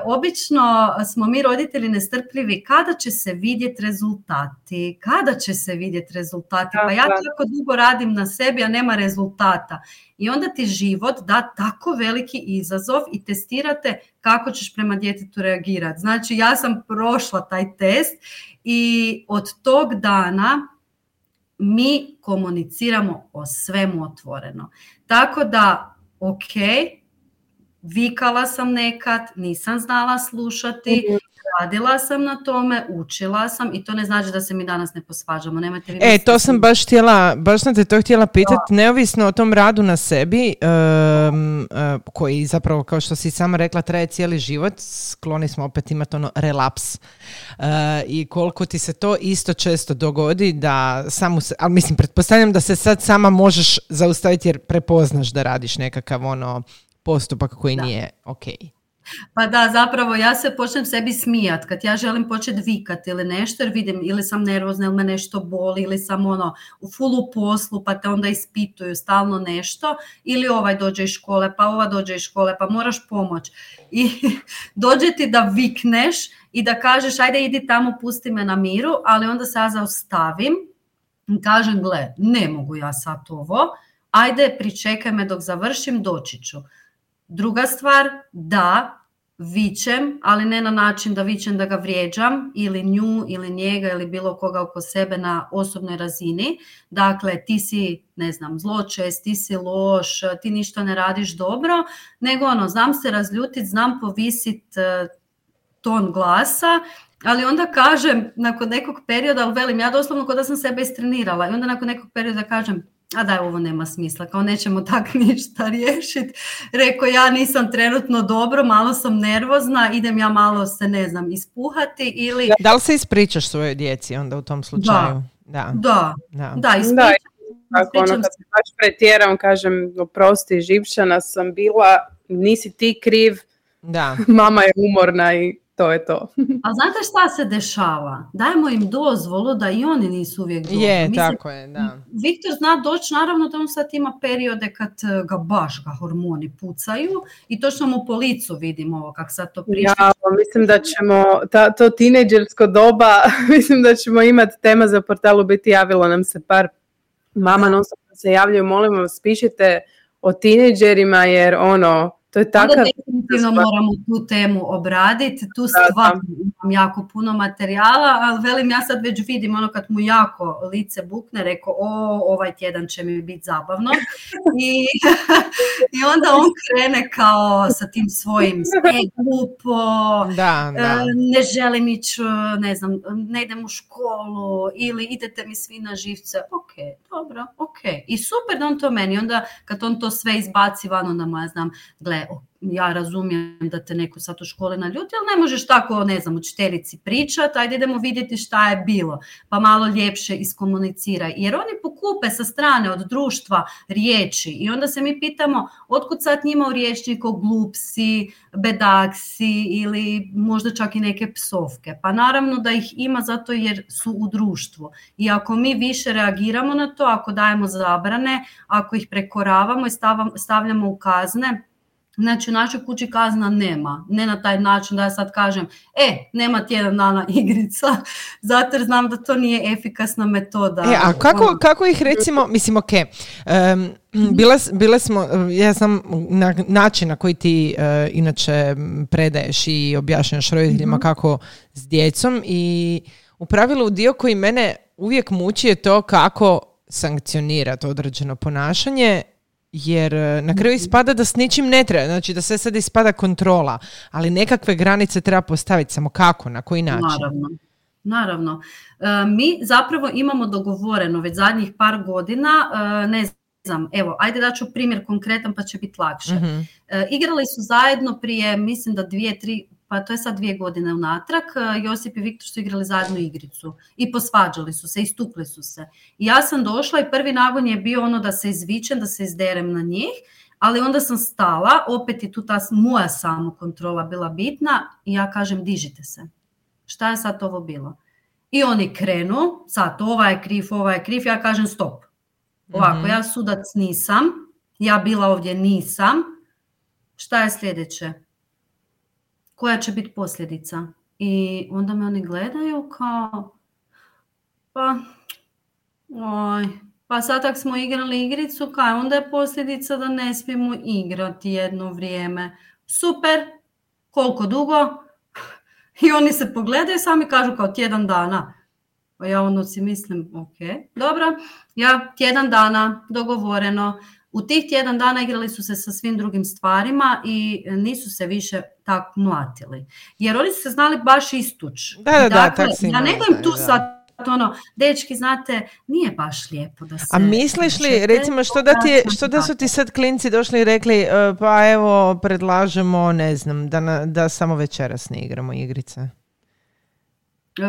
obično smo mi roditelji nestrpljivi kada će se vidjeti rezultati, kada će se vidjeti rezultati. Pa ja tako dugo radim na sebi, a nema rezultata. I onda ti život da tako veliki izazov i testirate kako ćeš prema djetetu reagirati. Znači ja sam prošla taj test i od tog dana mi komuniciramo o svemu otvoreno. Tako da, ok, vikala sam nekad, nisam znala slušati, mhm. radila sam na tome, učila sam i to ne znači da se mi danas ne posvađamo. Nemojte vi e, to sam baš htjela, baš sam te to htjela pitati, neovisno o tom radu na sebi, um, koji zapravo, kao što si sama rekla, traje cijeli život, skloni smo opet imati ono relaps. Uh, I koliko ti se to isto često dogodi da samo se, ali mislim, pretpostavljam da se sad sama možeš zaustaviti jer prepoznaš da radiš nekakav ono postupak koji nije ok. Pa da, zapravo ja se počnem sebi smijat. Kad ja želim početi vikat ili nešto jer vidim ili sam nervozna ili me nešto boli ili sam ono u fulu poslu pa te onda ispituju stalno nešto ili ovaj dođe iz škole pa ova dođe iz škole pa moraš pomoć. I dođe ti da vikneš i da kažeš ajde idi tamo pusti me na miru ali onda se ja zaustavim i kažem gle ne mogu ja sad ovo ajde pričekaj me dok završim doći ću Druga stvar, da, vičem, ali ne na način da vičem da ga vrijeđam ili nju ili njega ili bilo koga oko sebe na osobnoj razini. Dakle, ti si, ne znam, zločest, ti si loš, ti ništa ne radiš dobro, nego ono, znam se razljutit, znam povisit e, ton glasa, ali onda kažem, nakon nekog perioda, velim, ja doslovno kod da sam sebe istrenirala i onda nakon nekog perioda kažem, a da ovo nema smisla, kao nećemo tak ništa riješiti. Rekao ja nisam trenutno dobro, malo sam nervozna, idem ja malo se ne znam ispuhati ili... Da li se ispričaš svojoj djeci onda u tom slučaju? Da, da, da, da Tako, ono, kad se baš pretjeram, kažem, oprosti, živčana sam bila, nisi ti kriv, da. mama je umorna i to je to. A znate šta se dešava? Dajemo im dozvolu da i oni nisu uvijek dobri. Je, tako je, da. Viktor zna doći, naravno da on sad ima periode kad e, ga baš ga hormoni pucaju i točno mu po licu vidimo ovo kako sad to priča. Ja, mislim da ćemo, ta, to tineđersko doba, mislim da ćemo imati tema za portalu biti javilo nam se par mama non se javljaju, molim vas, pišite o tineđerima jer ono, To je takav... definitivno moramo tu temu obraditi, tu stvarno imam jako puno materijala, ali velim ja sad već vidim ono kad mu jako lice bukne, rekao o ovaj tjedan će mi biti zabavno. I, i onda on krene kao sa tim svojim glupo, da, da. E, ne želim ići, ne znam, ne idem u školu ili idete mi svi na živce, ok, dobro, ok. I super da on to meni, onda kad on to sve izbaci van, onda mu ja znam, gle, ja razumijem da te neko sad u školi naljuti, ali ne možeš tako, ne znam, učiteljici pričati, ajde idemo vidjeti šta je bilo, pa malo ljepše iskomuniciraj. Jer oni pokupe sa strane od društva riječi i onda se mi pitamo otkud sad njima u riječniku glupsi, bedaksi ili možda čak i neke psovke. Pa naravno da ih ima zato jer su u društvu. I ako mi više reagiramo na to, ako dajemo zabrane, ako ih prekoravamo i stavljamo u kazne, Znači u našoj kući kazna nema. Ne na taj način da ja sad kažem, e, nema tjedan dana igrica, zato jer znam da to nije efikasna metoda. E, a kako, ono- kako ih recimo, mislim, ok, um, bile, bile smo, ja znam na način na koji ti uh, inače predaješ i objašnjaš roditeljima mm kako s djecom i u pravilu dio koji mene uvijek muči je to kako sankcionirati određeno ponašanje jer e, na kraju ispada da s ničim ne treba, znači da sve sad ispada kontrola, ali nekakve granice treba postaviti, samo kako, na koji način? Naravno. Naravno. E, mi zapravo imamo dogovoreno već zadnjih par godina, e, ne znam, evo, ajde da ću primjer konkretan pa će biti lakše. uh Igrali su zajedno prije, mislim da dvije, tri, pa to je sad dvije godine unatrag, e, Josip i Viktor su igrali zajedno igricu i posvađali su se, istukli su se. I ja sam došla i prvi nagon je bio ono da se izvičem, da se izderem na njih, ali onda sam stala, opet je tu ta moja samokontrola bila bitna i ja kažem dižite se. Šta je sad ovo bilo? I oni krenu, sad ova je kriv, ova je kriv, ja kažem stop. Ovako, mhm. ja sudac nisam, ja bila ovdje nisam, šta je sljedeće? Koja će biti posljedica. I onda me oni gledaju kao, pa, oj, pa sad tak smo igrali igricu, kao onda je posljedica da ne smijemo igrati jedno vrijeme. Super, koliko dugo? I oni se pogledaju i sami kažu kao tjedan dana. Pa ja ono si mislim, ok, dobro, ja tjedan dana, dogovoreno, u tih tjedan dana igrali su se sa svim drugim stvarima i nisu se više tako mlatili. Jer oni su se znali baš istuć. Da, da, dakle, da, ja ne gledam tu sad ono, dečki, znate, nije baš lijepo da se... A misliš li, recimo, što da, ti, što da su ti sad klinci došli i rekli, e, pa evo, predlažemo, ne znam, da, da samo večeras ne igramo igrice?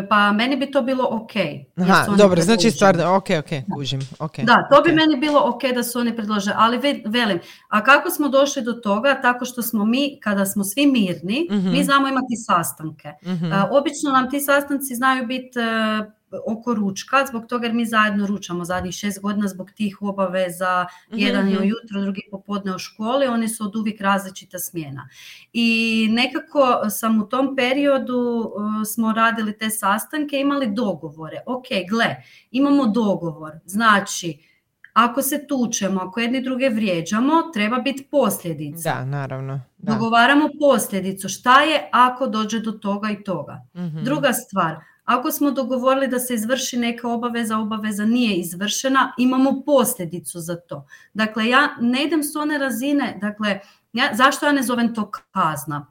Pa meni bi to bilo ok. Aha, dobro, znači stvarno, ok, ok, kužim. Okay, da, to bi meni bilo ok da su oni predlože, ali velim, a kako smo došli do toga? Tako što smo mi, kada smo svi mirni, mi mhm. znamo imati sastanke. Mhm. Obično nam ti sastanci znaju biti e, oko ručka, zbog toga jer mi zajedno ručamo zadnjih šest godina zbog tih obaveza, mhm, jedan je mhm. ujutro, drugi popodne u školi, oni su od uvijek različita smjena. I nekako sam u tom periodu uh, smo radili te sastanke, imali dogovore. Ok, gle, imamo dogovor, znači ako se tučemo, ako jedni druge vrijeđamo, treba biti posljedica. Da, naravno. Dogovaramo posljedicu. Šta je ako dođe do toga i toga? Mhm. Druga stvar, ako smo dogovorili da se izvrši neka obaveza, obaveza nije izvršena, imamo posljedicu za to. Dakle, ja ne idem s one razine, dakle, ja, zašto ja ne zovem to kazna?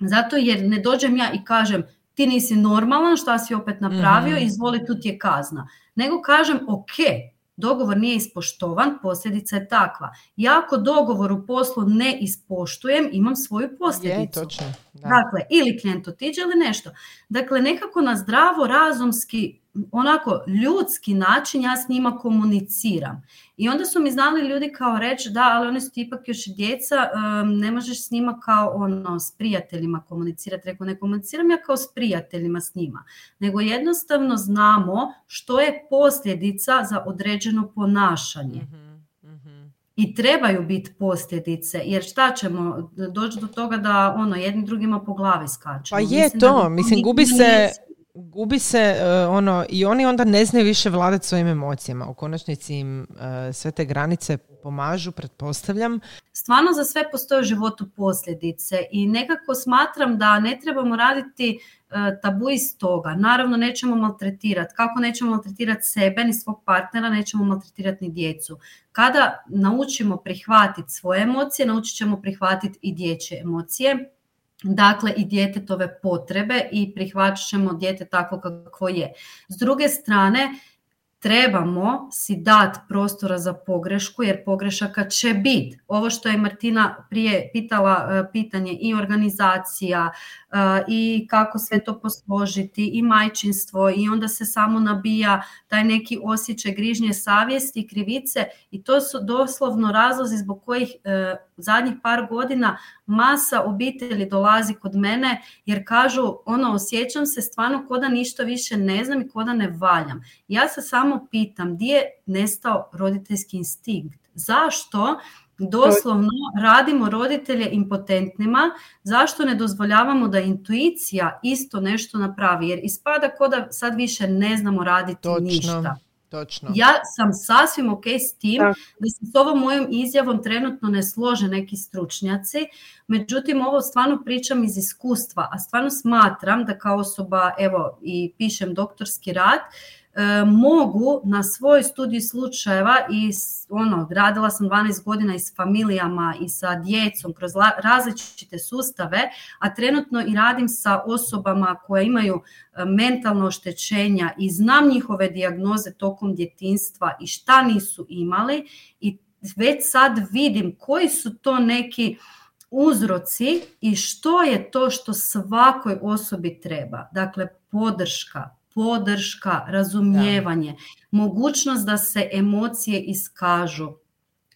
Zato jer ne dođem ja i kažem ti nisi normalan, šta si opet napravio, mm izvoli tu ti je kazna. Nego kažem, ok, dogovor nije ispoštovan, posljedica je takva. Ja ako dogovor u poslu ne ispoštujem, imam svoju posljedicu. Je, točno, Dakle, ili klijent otiđe ili nešto. Dakle, nekako na zdravo, razumski, onako ljudski način ja s njima komuniciram. I onda su mi znali ljudi kao reći da, ali oni su ipak još djeca, ne možeš s njima kao ono s prijateljima komunicirati. Rekao, ne komuniciram ja kao s prijateljima s njima, nego jednostavno znamo što je posljedica za određeno ponašanje. Mhm, mhm. I trebaju biti posljedice, jer šta ćemo doći do toga da ono jedni drugima po glavi skačemo. Pa je to, mislim gubi se, gubi se ono i oni onda ne znaju više vladati svojim emocijama. U konačnici im sve te granice pomažu, pretpostavljam. Stvarno za sve postoje u životu posljedice i nekako smatram da ne trebamo raditi E, tabu iz toga. Naravno nećemo maltretirati. Kako nećemo maltretirati sebe ni svog partnera, nećemo maltretirati ni djecu. Kada naučimo prihvatiti svoje emocije, naučit ćemo prihvatiti i dječje emocije. Dakle, i djetetove potrebe i prihvaćat ćemo dijete tako kako je. S druge strane, trebamo si dati prostora za pogrešku jer pogrešaka će biti. Ovo što je Martina prije pitala e, pitanje i organizacija e, i kako sve to posložiti i majčinstvo i onda se samo nabija taj neki osjećaj grižnje savjesti i krivice i to su doslovno razlozi zbog kojih e, zadnjih par godina masa obitelji dolazi kod mene jer kažu ono osjećam se stvarno ko da ništa više ne znam i ko da ne valjam. Ja se samo pitam gdje je nestao roditeljski instinkt? Zašto doslovno radimo roditelje impotentnima, zašto ne dozvoljavamo da intuicija isto nešto napravi? Jer ispada ko da sad više ne znamo raditi ništa. Točno. Ja sam sasvim ok s tim da se s ovom mojom izjavom trenutno ne slože neki stručnjaci, međutim ovo stvarno pričam iz iskustva, a stvarno smatram da kao osoba, evo i pišem doktorski rad, mogu na svoj studij slučajeva i ono, radila sam 12 godina i s familijama i sa djecom kroz različite sustave, a trenutno i radim sa osobama koje imaju e, mentalno oštećenja i znam njihove dijagnoze tokom djetinstva i šta nisu imali i već sad vidim koji su to neki uzroci i što je to što svakoj osobi treba. Dakle, podrška, podrška, razumijevanje, mogućnost da se emocije iskažu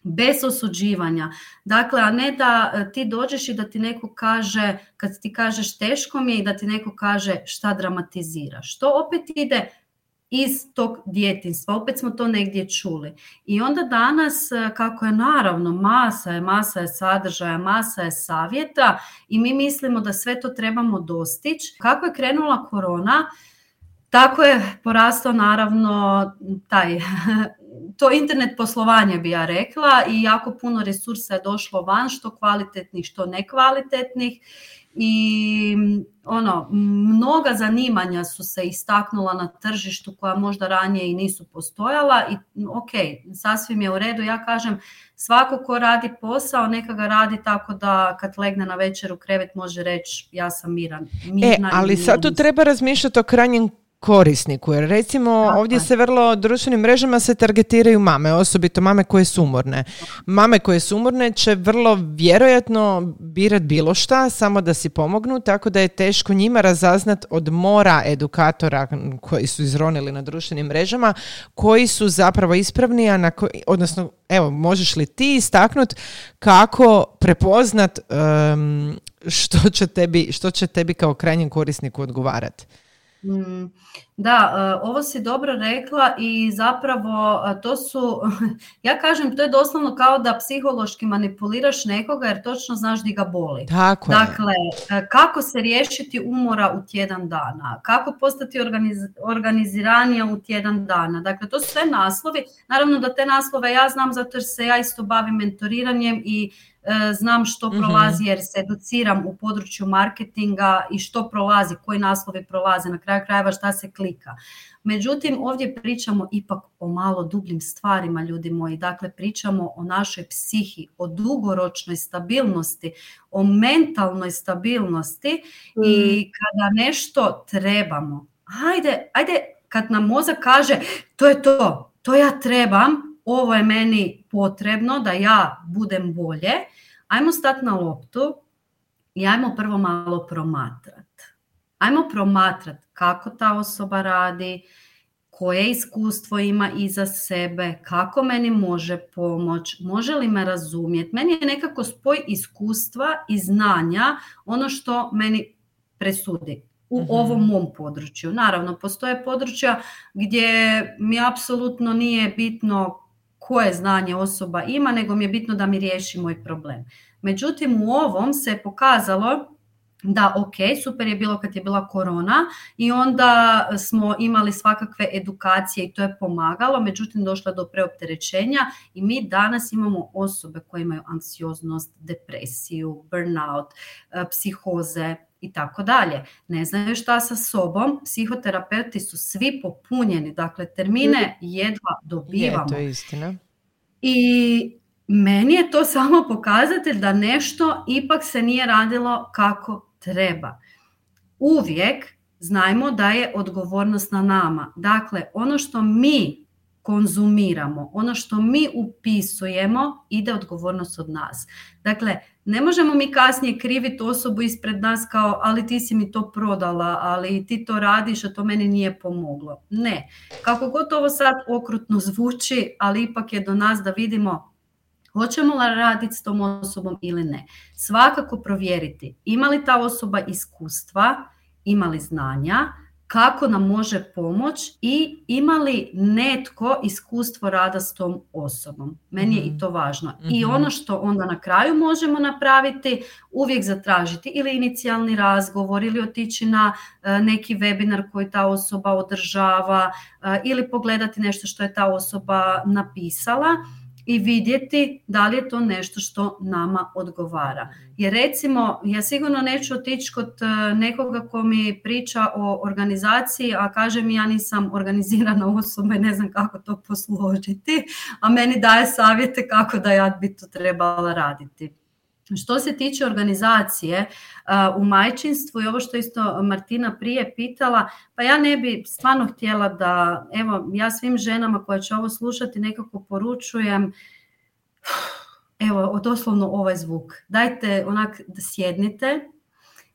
bez osuđivanja. Dakle, a ne da e, ti dođeš i da ti neko kaže, kad ti kažeš teško mi je i da ti neko kaže šta dramatiziraš. Što opet ide iz tog djetinstva, opet smo to negdje čuli. I onda danas, e, kako je naravno masa je, masa je sadržaja, masa je savjeta i mi mislimo da sve to trebamo dostići. Kako je krenula korona, tako je porastao naravno taj, to internet poslovanje bi ja rekla i jako puno resursa je došlo van, što kvalitetnih, što nekvalitetnih i ono, mnoga zanimanja su se istaknula na tržištu koja možda ranije i nisu postojala i ok, sasvim je u redu, ja kažem svako ko radi posao neka ga radi tako da kad legne na večer u krevet može reći ja sam miran. e, ali sad tu treba razmišljati o krajnjem korisniku. Jer recimo ovdje se vrlo društvenim mrežama se targetiraju mame, osobito mame koje su umorne. Mame koje su umorne će vrlo vjerojatno birat bilo šta samo da si pomognu, tako da je teško njima razaznat od mora edukatora koji su izronili na društvenim mrežama, koji su zapravo ispravni, a na odnosno evo, možeš li ti istaknut kako prepoznat što, će tebi, što će tebi kao krajnjem korisniku odgovarati? Mm, da, e, ovo si dobro rekla i zapravo e, to su, ja kažem, to je doslovno kao da psihološki manipuliraš nekoga jer točno znaš di ga boli. Tako dakle, e, kako se riješiti umora u tjedan dana, kako postati organiz, organiziranija u tjedan dana. Dakle, to su sve naslovi. Naravno da te naslove ja znam zato jer se ja isto bavim mentoriranjem i znam što mhm. prolazi jer se educiram u području marketinga i što prolazi, koji naslovi prolaze, na kraju krajeva šta se klika. Međutim, ovdje pričamo ipak o malo dubljim stvarima, ljudi moji. Dakle, pričamo o našoj psihi, o dugoročnoj stabilnosti, o mentalnoj stabilnosti i mm. kada nešto trebamo, ajde, ajde, kad nam mozak kaže to je to, to ja trebam, ovo je meni potrebno da ja budem bolje, ajmo stati na loptu i ajmo prvo malo promatrat. Ajmo promatrat kako ta osoba radi, koje iskustvo ima iza sebe, kako meni može pomoć, može li me razumjeti. Meni je nekako spoj iskustva i znanja ono što meni presudi u mhm. ovom mom području. Naravno, postoje područja gdje mi apsolutno nije bitno koje znanje osoba ima, nego mi je bitno da mi riješi moj problem. Međutim, u ovom se je pokazalo da, ok, super je bilo kad je bila korona i onda smo imali svakakve edukacije i to je pomagalo, međutim došla do preopterećenja i mi danas imamo osobe koje imaju anksioznost, depresiju, burnout, e, psihoze, i tako dalje. Ne znaju šta sa sobom, psihoterapeuti su svi popunjeni, dakle termine jedva dobivamo. Je, to je istina. I meni je to samo pokazatelj da nešto ipak se nije radilo kako treba. Uvijek znajmo da je odgovornost na nama. Dakle, ono što mi konzumiramo, ono što mi upisujemo, ide odgovornost od nas. Dakle, ne možemo mi kasnije kriviti osobu ispred nas kao ali ti si mi to prodala, ali ti to radiš, a to meni nije pomoglo. Ne. Kako god ovo sad okrutno zvuči, ali ipak je do nas da vidimo hoćemo li raditi s tom osobom ili ne. Svakako provjeriti ima li ta osoba iskustva, ima li znanja, kako nam može pomoć i ima li netko iskustvo rada s tom osobom. Meni je i mhm. to važno. I mhm. ono što onda na kraju možemo napraviti, uvijek zatražiti ili inicijalni razgovor ili otići na e, neki webinar koji ta osoba održava e, ili pogledati nešto što je ta osoba napisala i vidjeti da li je to nešto što nama odgovara. Jer recimo, ja sigurno neću otići kod e, nekoga ko mi priča o organizaciji, a kaže mi ja nisam organizirana osoba i ne znam kako to posložiti, a meni daje savjete kako da ja bi to trebala raditi. Što se tiče organizacije u majčinstvu i ovo što isto Martina prije pitala, pa ja ne bi stvarno htjela da, evo, ja svim ženama koje će ovo slušati nekako poručujem, evo, doslovno ovaj zvuk. Dajte onak da sjednite,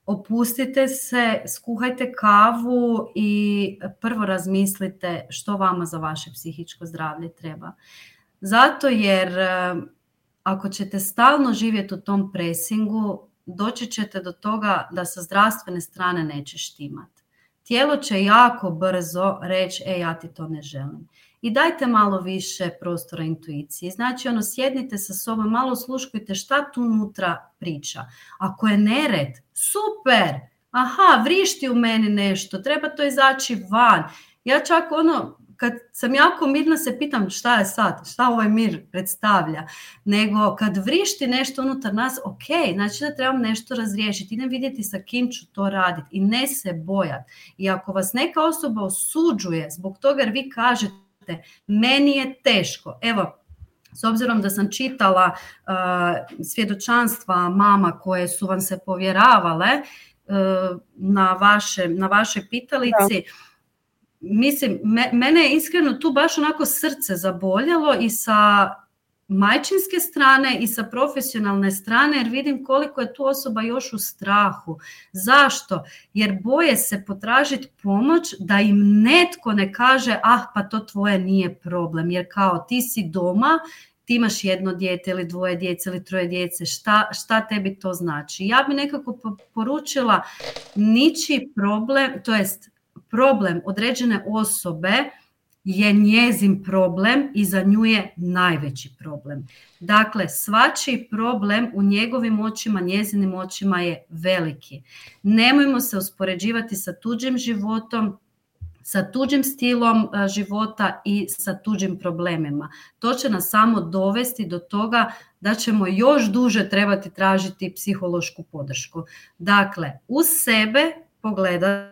opustite se, skuhajte kavu i prvo razmislite što vama za vaše psihičko zdravlje treba. Zato jer ako ćete stalno živjeti u tom presingu, doći ćete do toga da sa zdravstvene strane neće štimati. Tijelo će jako brzo reći, e ja ti to ne želim. I dajte malo više prostora intuiciji. Znači, ono, sjednite sa sobom, malo sluškujte šta tu unutra priča. Ako je nered, super! Aha, vrišti u meni nešto, treba to izaći van. Ja čak ono, kad sam jako mirna se pitam šta je sad, šta ovaj mir predstavlja, nego kad vrišti nešto unutar nas, ok, znači da trebam nešto razriješiti, idem vidjeti sa kim ću to raditi i ne se bojati. I ako vas neka osoba osuđuje zbog toga jer vi kažete meni je teško, evo, s obzirom da sam čitala uh, svjedočanstva mama koje su vam se povjeravale uh, na, vaše, na vašoj pitalici, mislim, mene je iskreno tu baš onako srce zaboljelo i sa majčinske strane i sa profesionalne strane jer vidim koliko je tu osoba još u strahu. Zašto? Jer boje se potražiti pomoć da im netko ne kaže ah pa to tvoje nije problem jer kao ti si doma ti imaš jedno dijete ili dvoje djece ili troje djece, šta, šta tebi to znači? Ja bi nekako poručila niči problem, to jest problem određene osobe je njezin problem i za nju je najveći problem. Dakle, svačiji problem u njegovim očima, njezinim očima je veliki. Nemojmo se uspoređivati sa tuđim životom, sa tuđim stilom e, života i sa tuđim problemima. To će nas samo dovesti do toga da ćemo još duže trebati tražiti psihološku podršku. Dakle, uz sebe pogledati,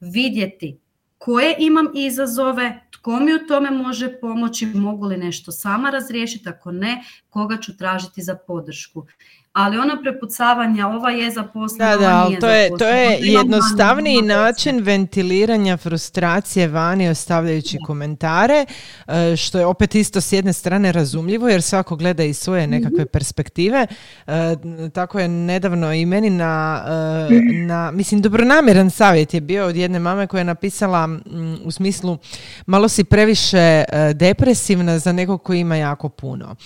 vidjeti koje imam izazove, tko mi u tome može pomoći, mogu li nešto sama razriješiti, ako ne, koga ću tražiti za podršku ali ona prepucavanja, ova je zaposlena, da, da, to je, to je jednostavniji način ventiliranja frustracije vani ostavljajući komentare, e, što je opet isto s jedne strane razumljivo jer svako gleda iz svoje mhm. nekakve perspektive. E, tako je nedavno i meni na, e, na, mislim, dobronamjeran savjet je bio od jedne mame koja je napisala u smislu malo si previše depresivna za nekog koji ima jako puno.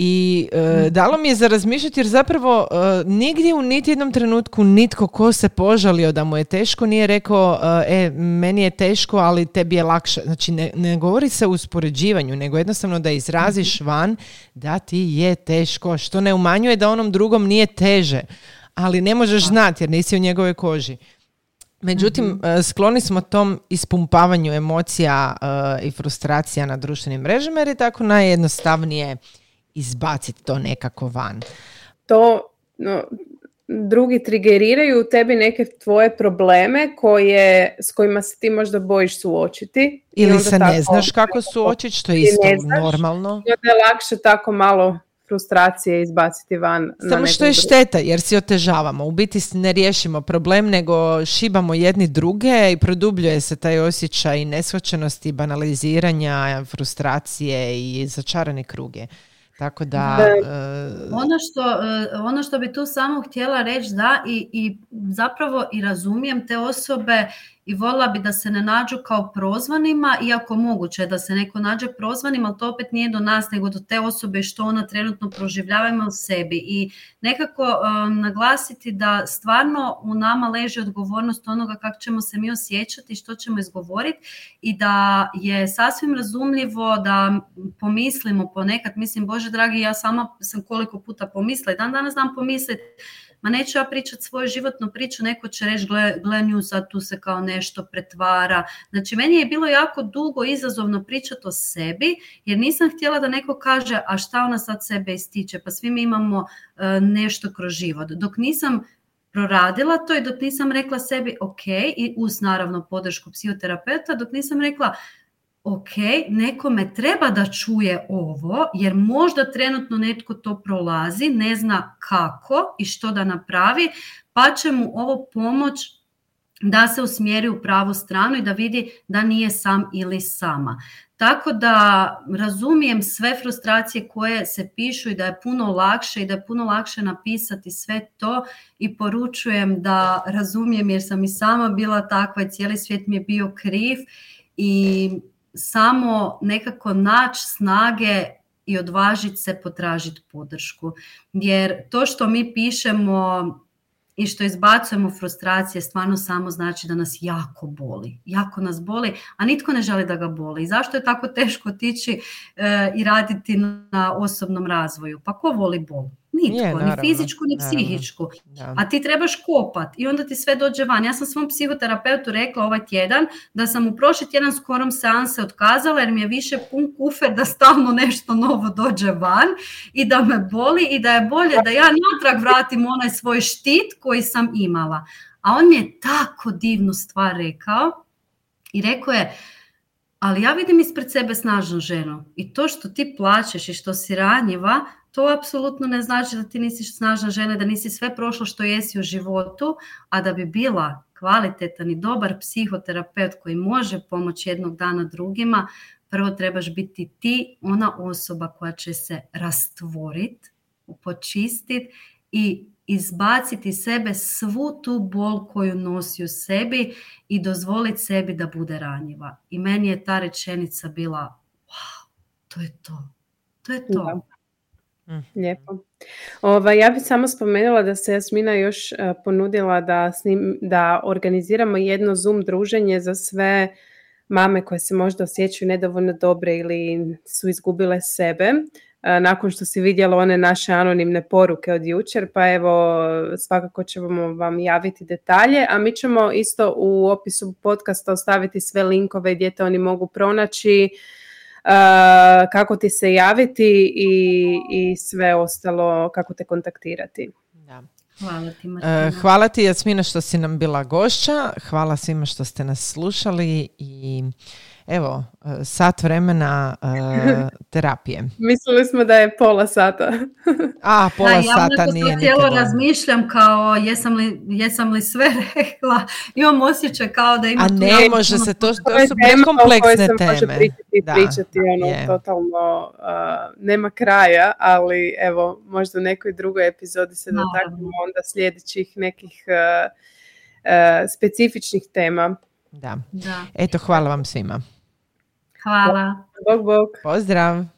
I e, dalo mi je za razmišljati jer zapravo e, nigdje u niti jednom trenutku nitko ko se požalio da mu je teško nije rekao e, meni je teško ali tebi je lakše. Znači ne, ne govori se o uspoređivanju nego jednostavno da izraziš van da ti je teško što ne umanjuje da onom drugom nije teže ali ne možeš znati jer nisi u njegovoj koži. Međutim, mm skloni smo tom ispumpavanju emocija e, i frustracija na društvenim mrežama jer je tako najjednostavnije izbaciti to nekako van. To, no, drugi trigeriraju u tebi neke tvoje probleme koje, s kojima se ti možda bojiš suočiti. Ili se ne znaš kako suočiti, što je isto normalno. onda je lakše tako malo frustracije izbaciti van. Samo što je šteta jer si otežavamo. U biti ne riješimo problem nego šibamo jedni druge i produbljuje se taj osjećaj neshvaćenosti, banaliziranja, frustracije i začarane kruge. Tako da... Uh... Ono, što, e, ono što bi tu samo htjela reći da i, i zapravo i razumijem te osobe i voljela bi da se ne nađu kao prozvanima, iako moguće da se neko nađe prozvanim, ali to opet nije do nas, nego do te osobe što ona trenutno proživljava ima u sebi. I nekako um, naglasiti da stvarno u nama leži odgovornost onoga kako ćemo se mi osjećati, što ćemo izgovoriti i da je sasvim razumljivo da pomislimo ponekad, mislim Bože dragi, ja sama sam koliko puta pomislila i dan danas znam pomisliti ma neću ja pričati svoju životnu priču, neko će reći gle, gle nju sad tu se kao nešto pretvara. Znači meni je bilo jako dugo izazovno pričati o sebi jer nisam htjela da neko kaže a šta ona sad sebe ističe, pa svi mi imamo e, nešto kroz život. Dok nisam proradila to i dok nisam rekla sebi ok i uz naravno podršku psihoterapeuta, dok nisam rekla ok, nekome treba da čuje ovo, jer možda trenutno netko to prolazi, ne zna kako i što da napravi, pa će mu ovo pomoć da se usmjeri u pravu stranu i da vidi da nije sam ili sama. Tako da razumijem sve frustracije koje se pišu i da je puno lakše i da je puno lakše napisati sve to i poručujem da razumijem jer sam i sama bila takva i cijeli svijet mi je bio kriv i samo nekako naći snage i odvažiti se potražiti podršku. Jer to što mi pišemo i što izbacujemo frustracije stvarno samo znači da nas jako boli. Jako nas boli, a nitko ne želi da ga boli. I zašto je tako teško tići e, i raditi na osobnom razvoju? Pa ko voli bol? Nitko, ni fizičku, ni psihičku. A ti trebaš kopat i onda ti sve dođe van. Ja sam svom psihoterapeutu rekla ovaj tjedan da sam u prošli tjedan skorom seanse otkazala jer mi je više pun kufer da stalno nešto novo dođe van i da me boli i da je bolje da ja natrag vratim onaj svoj štit koji sam imala. A on mi je tako divnu stvar rekao i rekao je ali ja vidim ispred sebe snažnu ženu i to što ti plaćeš i što si ranjiva, to apsolutno ne znači da ti nisi snažna žena, da nisi sve prošlo što jesi u životu, a da bi bila kvalitetan i dobar psihoterapeut koji može pomoći jednog dana drugima, prvo trebaš biti ti ona osoba koja će se rastvoriti, počistiti i izbaciti sebe svu tu bol koju nosi u sebi i dozvoliti sebi da bude ranjiva. I meni je ta rečenica bila, wow, to je to. To je to. Mm. Lijepo. Ova, ja bih samo spomenula da se Jasmina još uh, ponudila da, snim, da organiziramo jedno Zoom druženje za sve mame koje se možda osjećaju nedovoljno dobre ili su izgubile sebe nakon što si vidjela one naše anonimne poruke od jučer, pa evo svakako ćemo vam javiti detalje, a mi ćemo isto u opisu podcasta ostaviti sve linkove gdje te oni mogu pronaći, kako ti se javiti i, i sve ostalo, kako te kontaktirati. Da. Hvala ti, e, Hvala ti, Jasmina, što si nam bila gošća. Hvala svima što ste nas slušali i evo, e, sat vremena uh, terapije. Mislili smo da je pola sata. A, pola da, sata ja nije cijelo razmišljam kao jesam li, jesam li sve rekla. Imam osjećaj kao da ima... A ne može se, to, to su kompleksne teme. Može pričati, da, pričati ono, je. totalno uh, nema kraja, ali evo, možda u nekoj drugoj epizodi se dotaknemo onda sljedećih nekih uh, uh, specifičnih tema. Da. da. Eto, hvala vam svima. Hvala. Bog, bog. Pozdrav.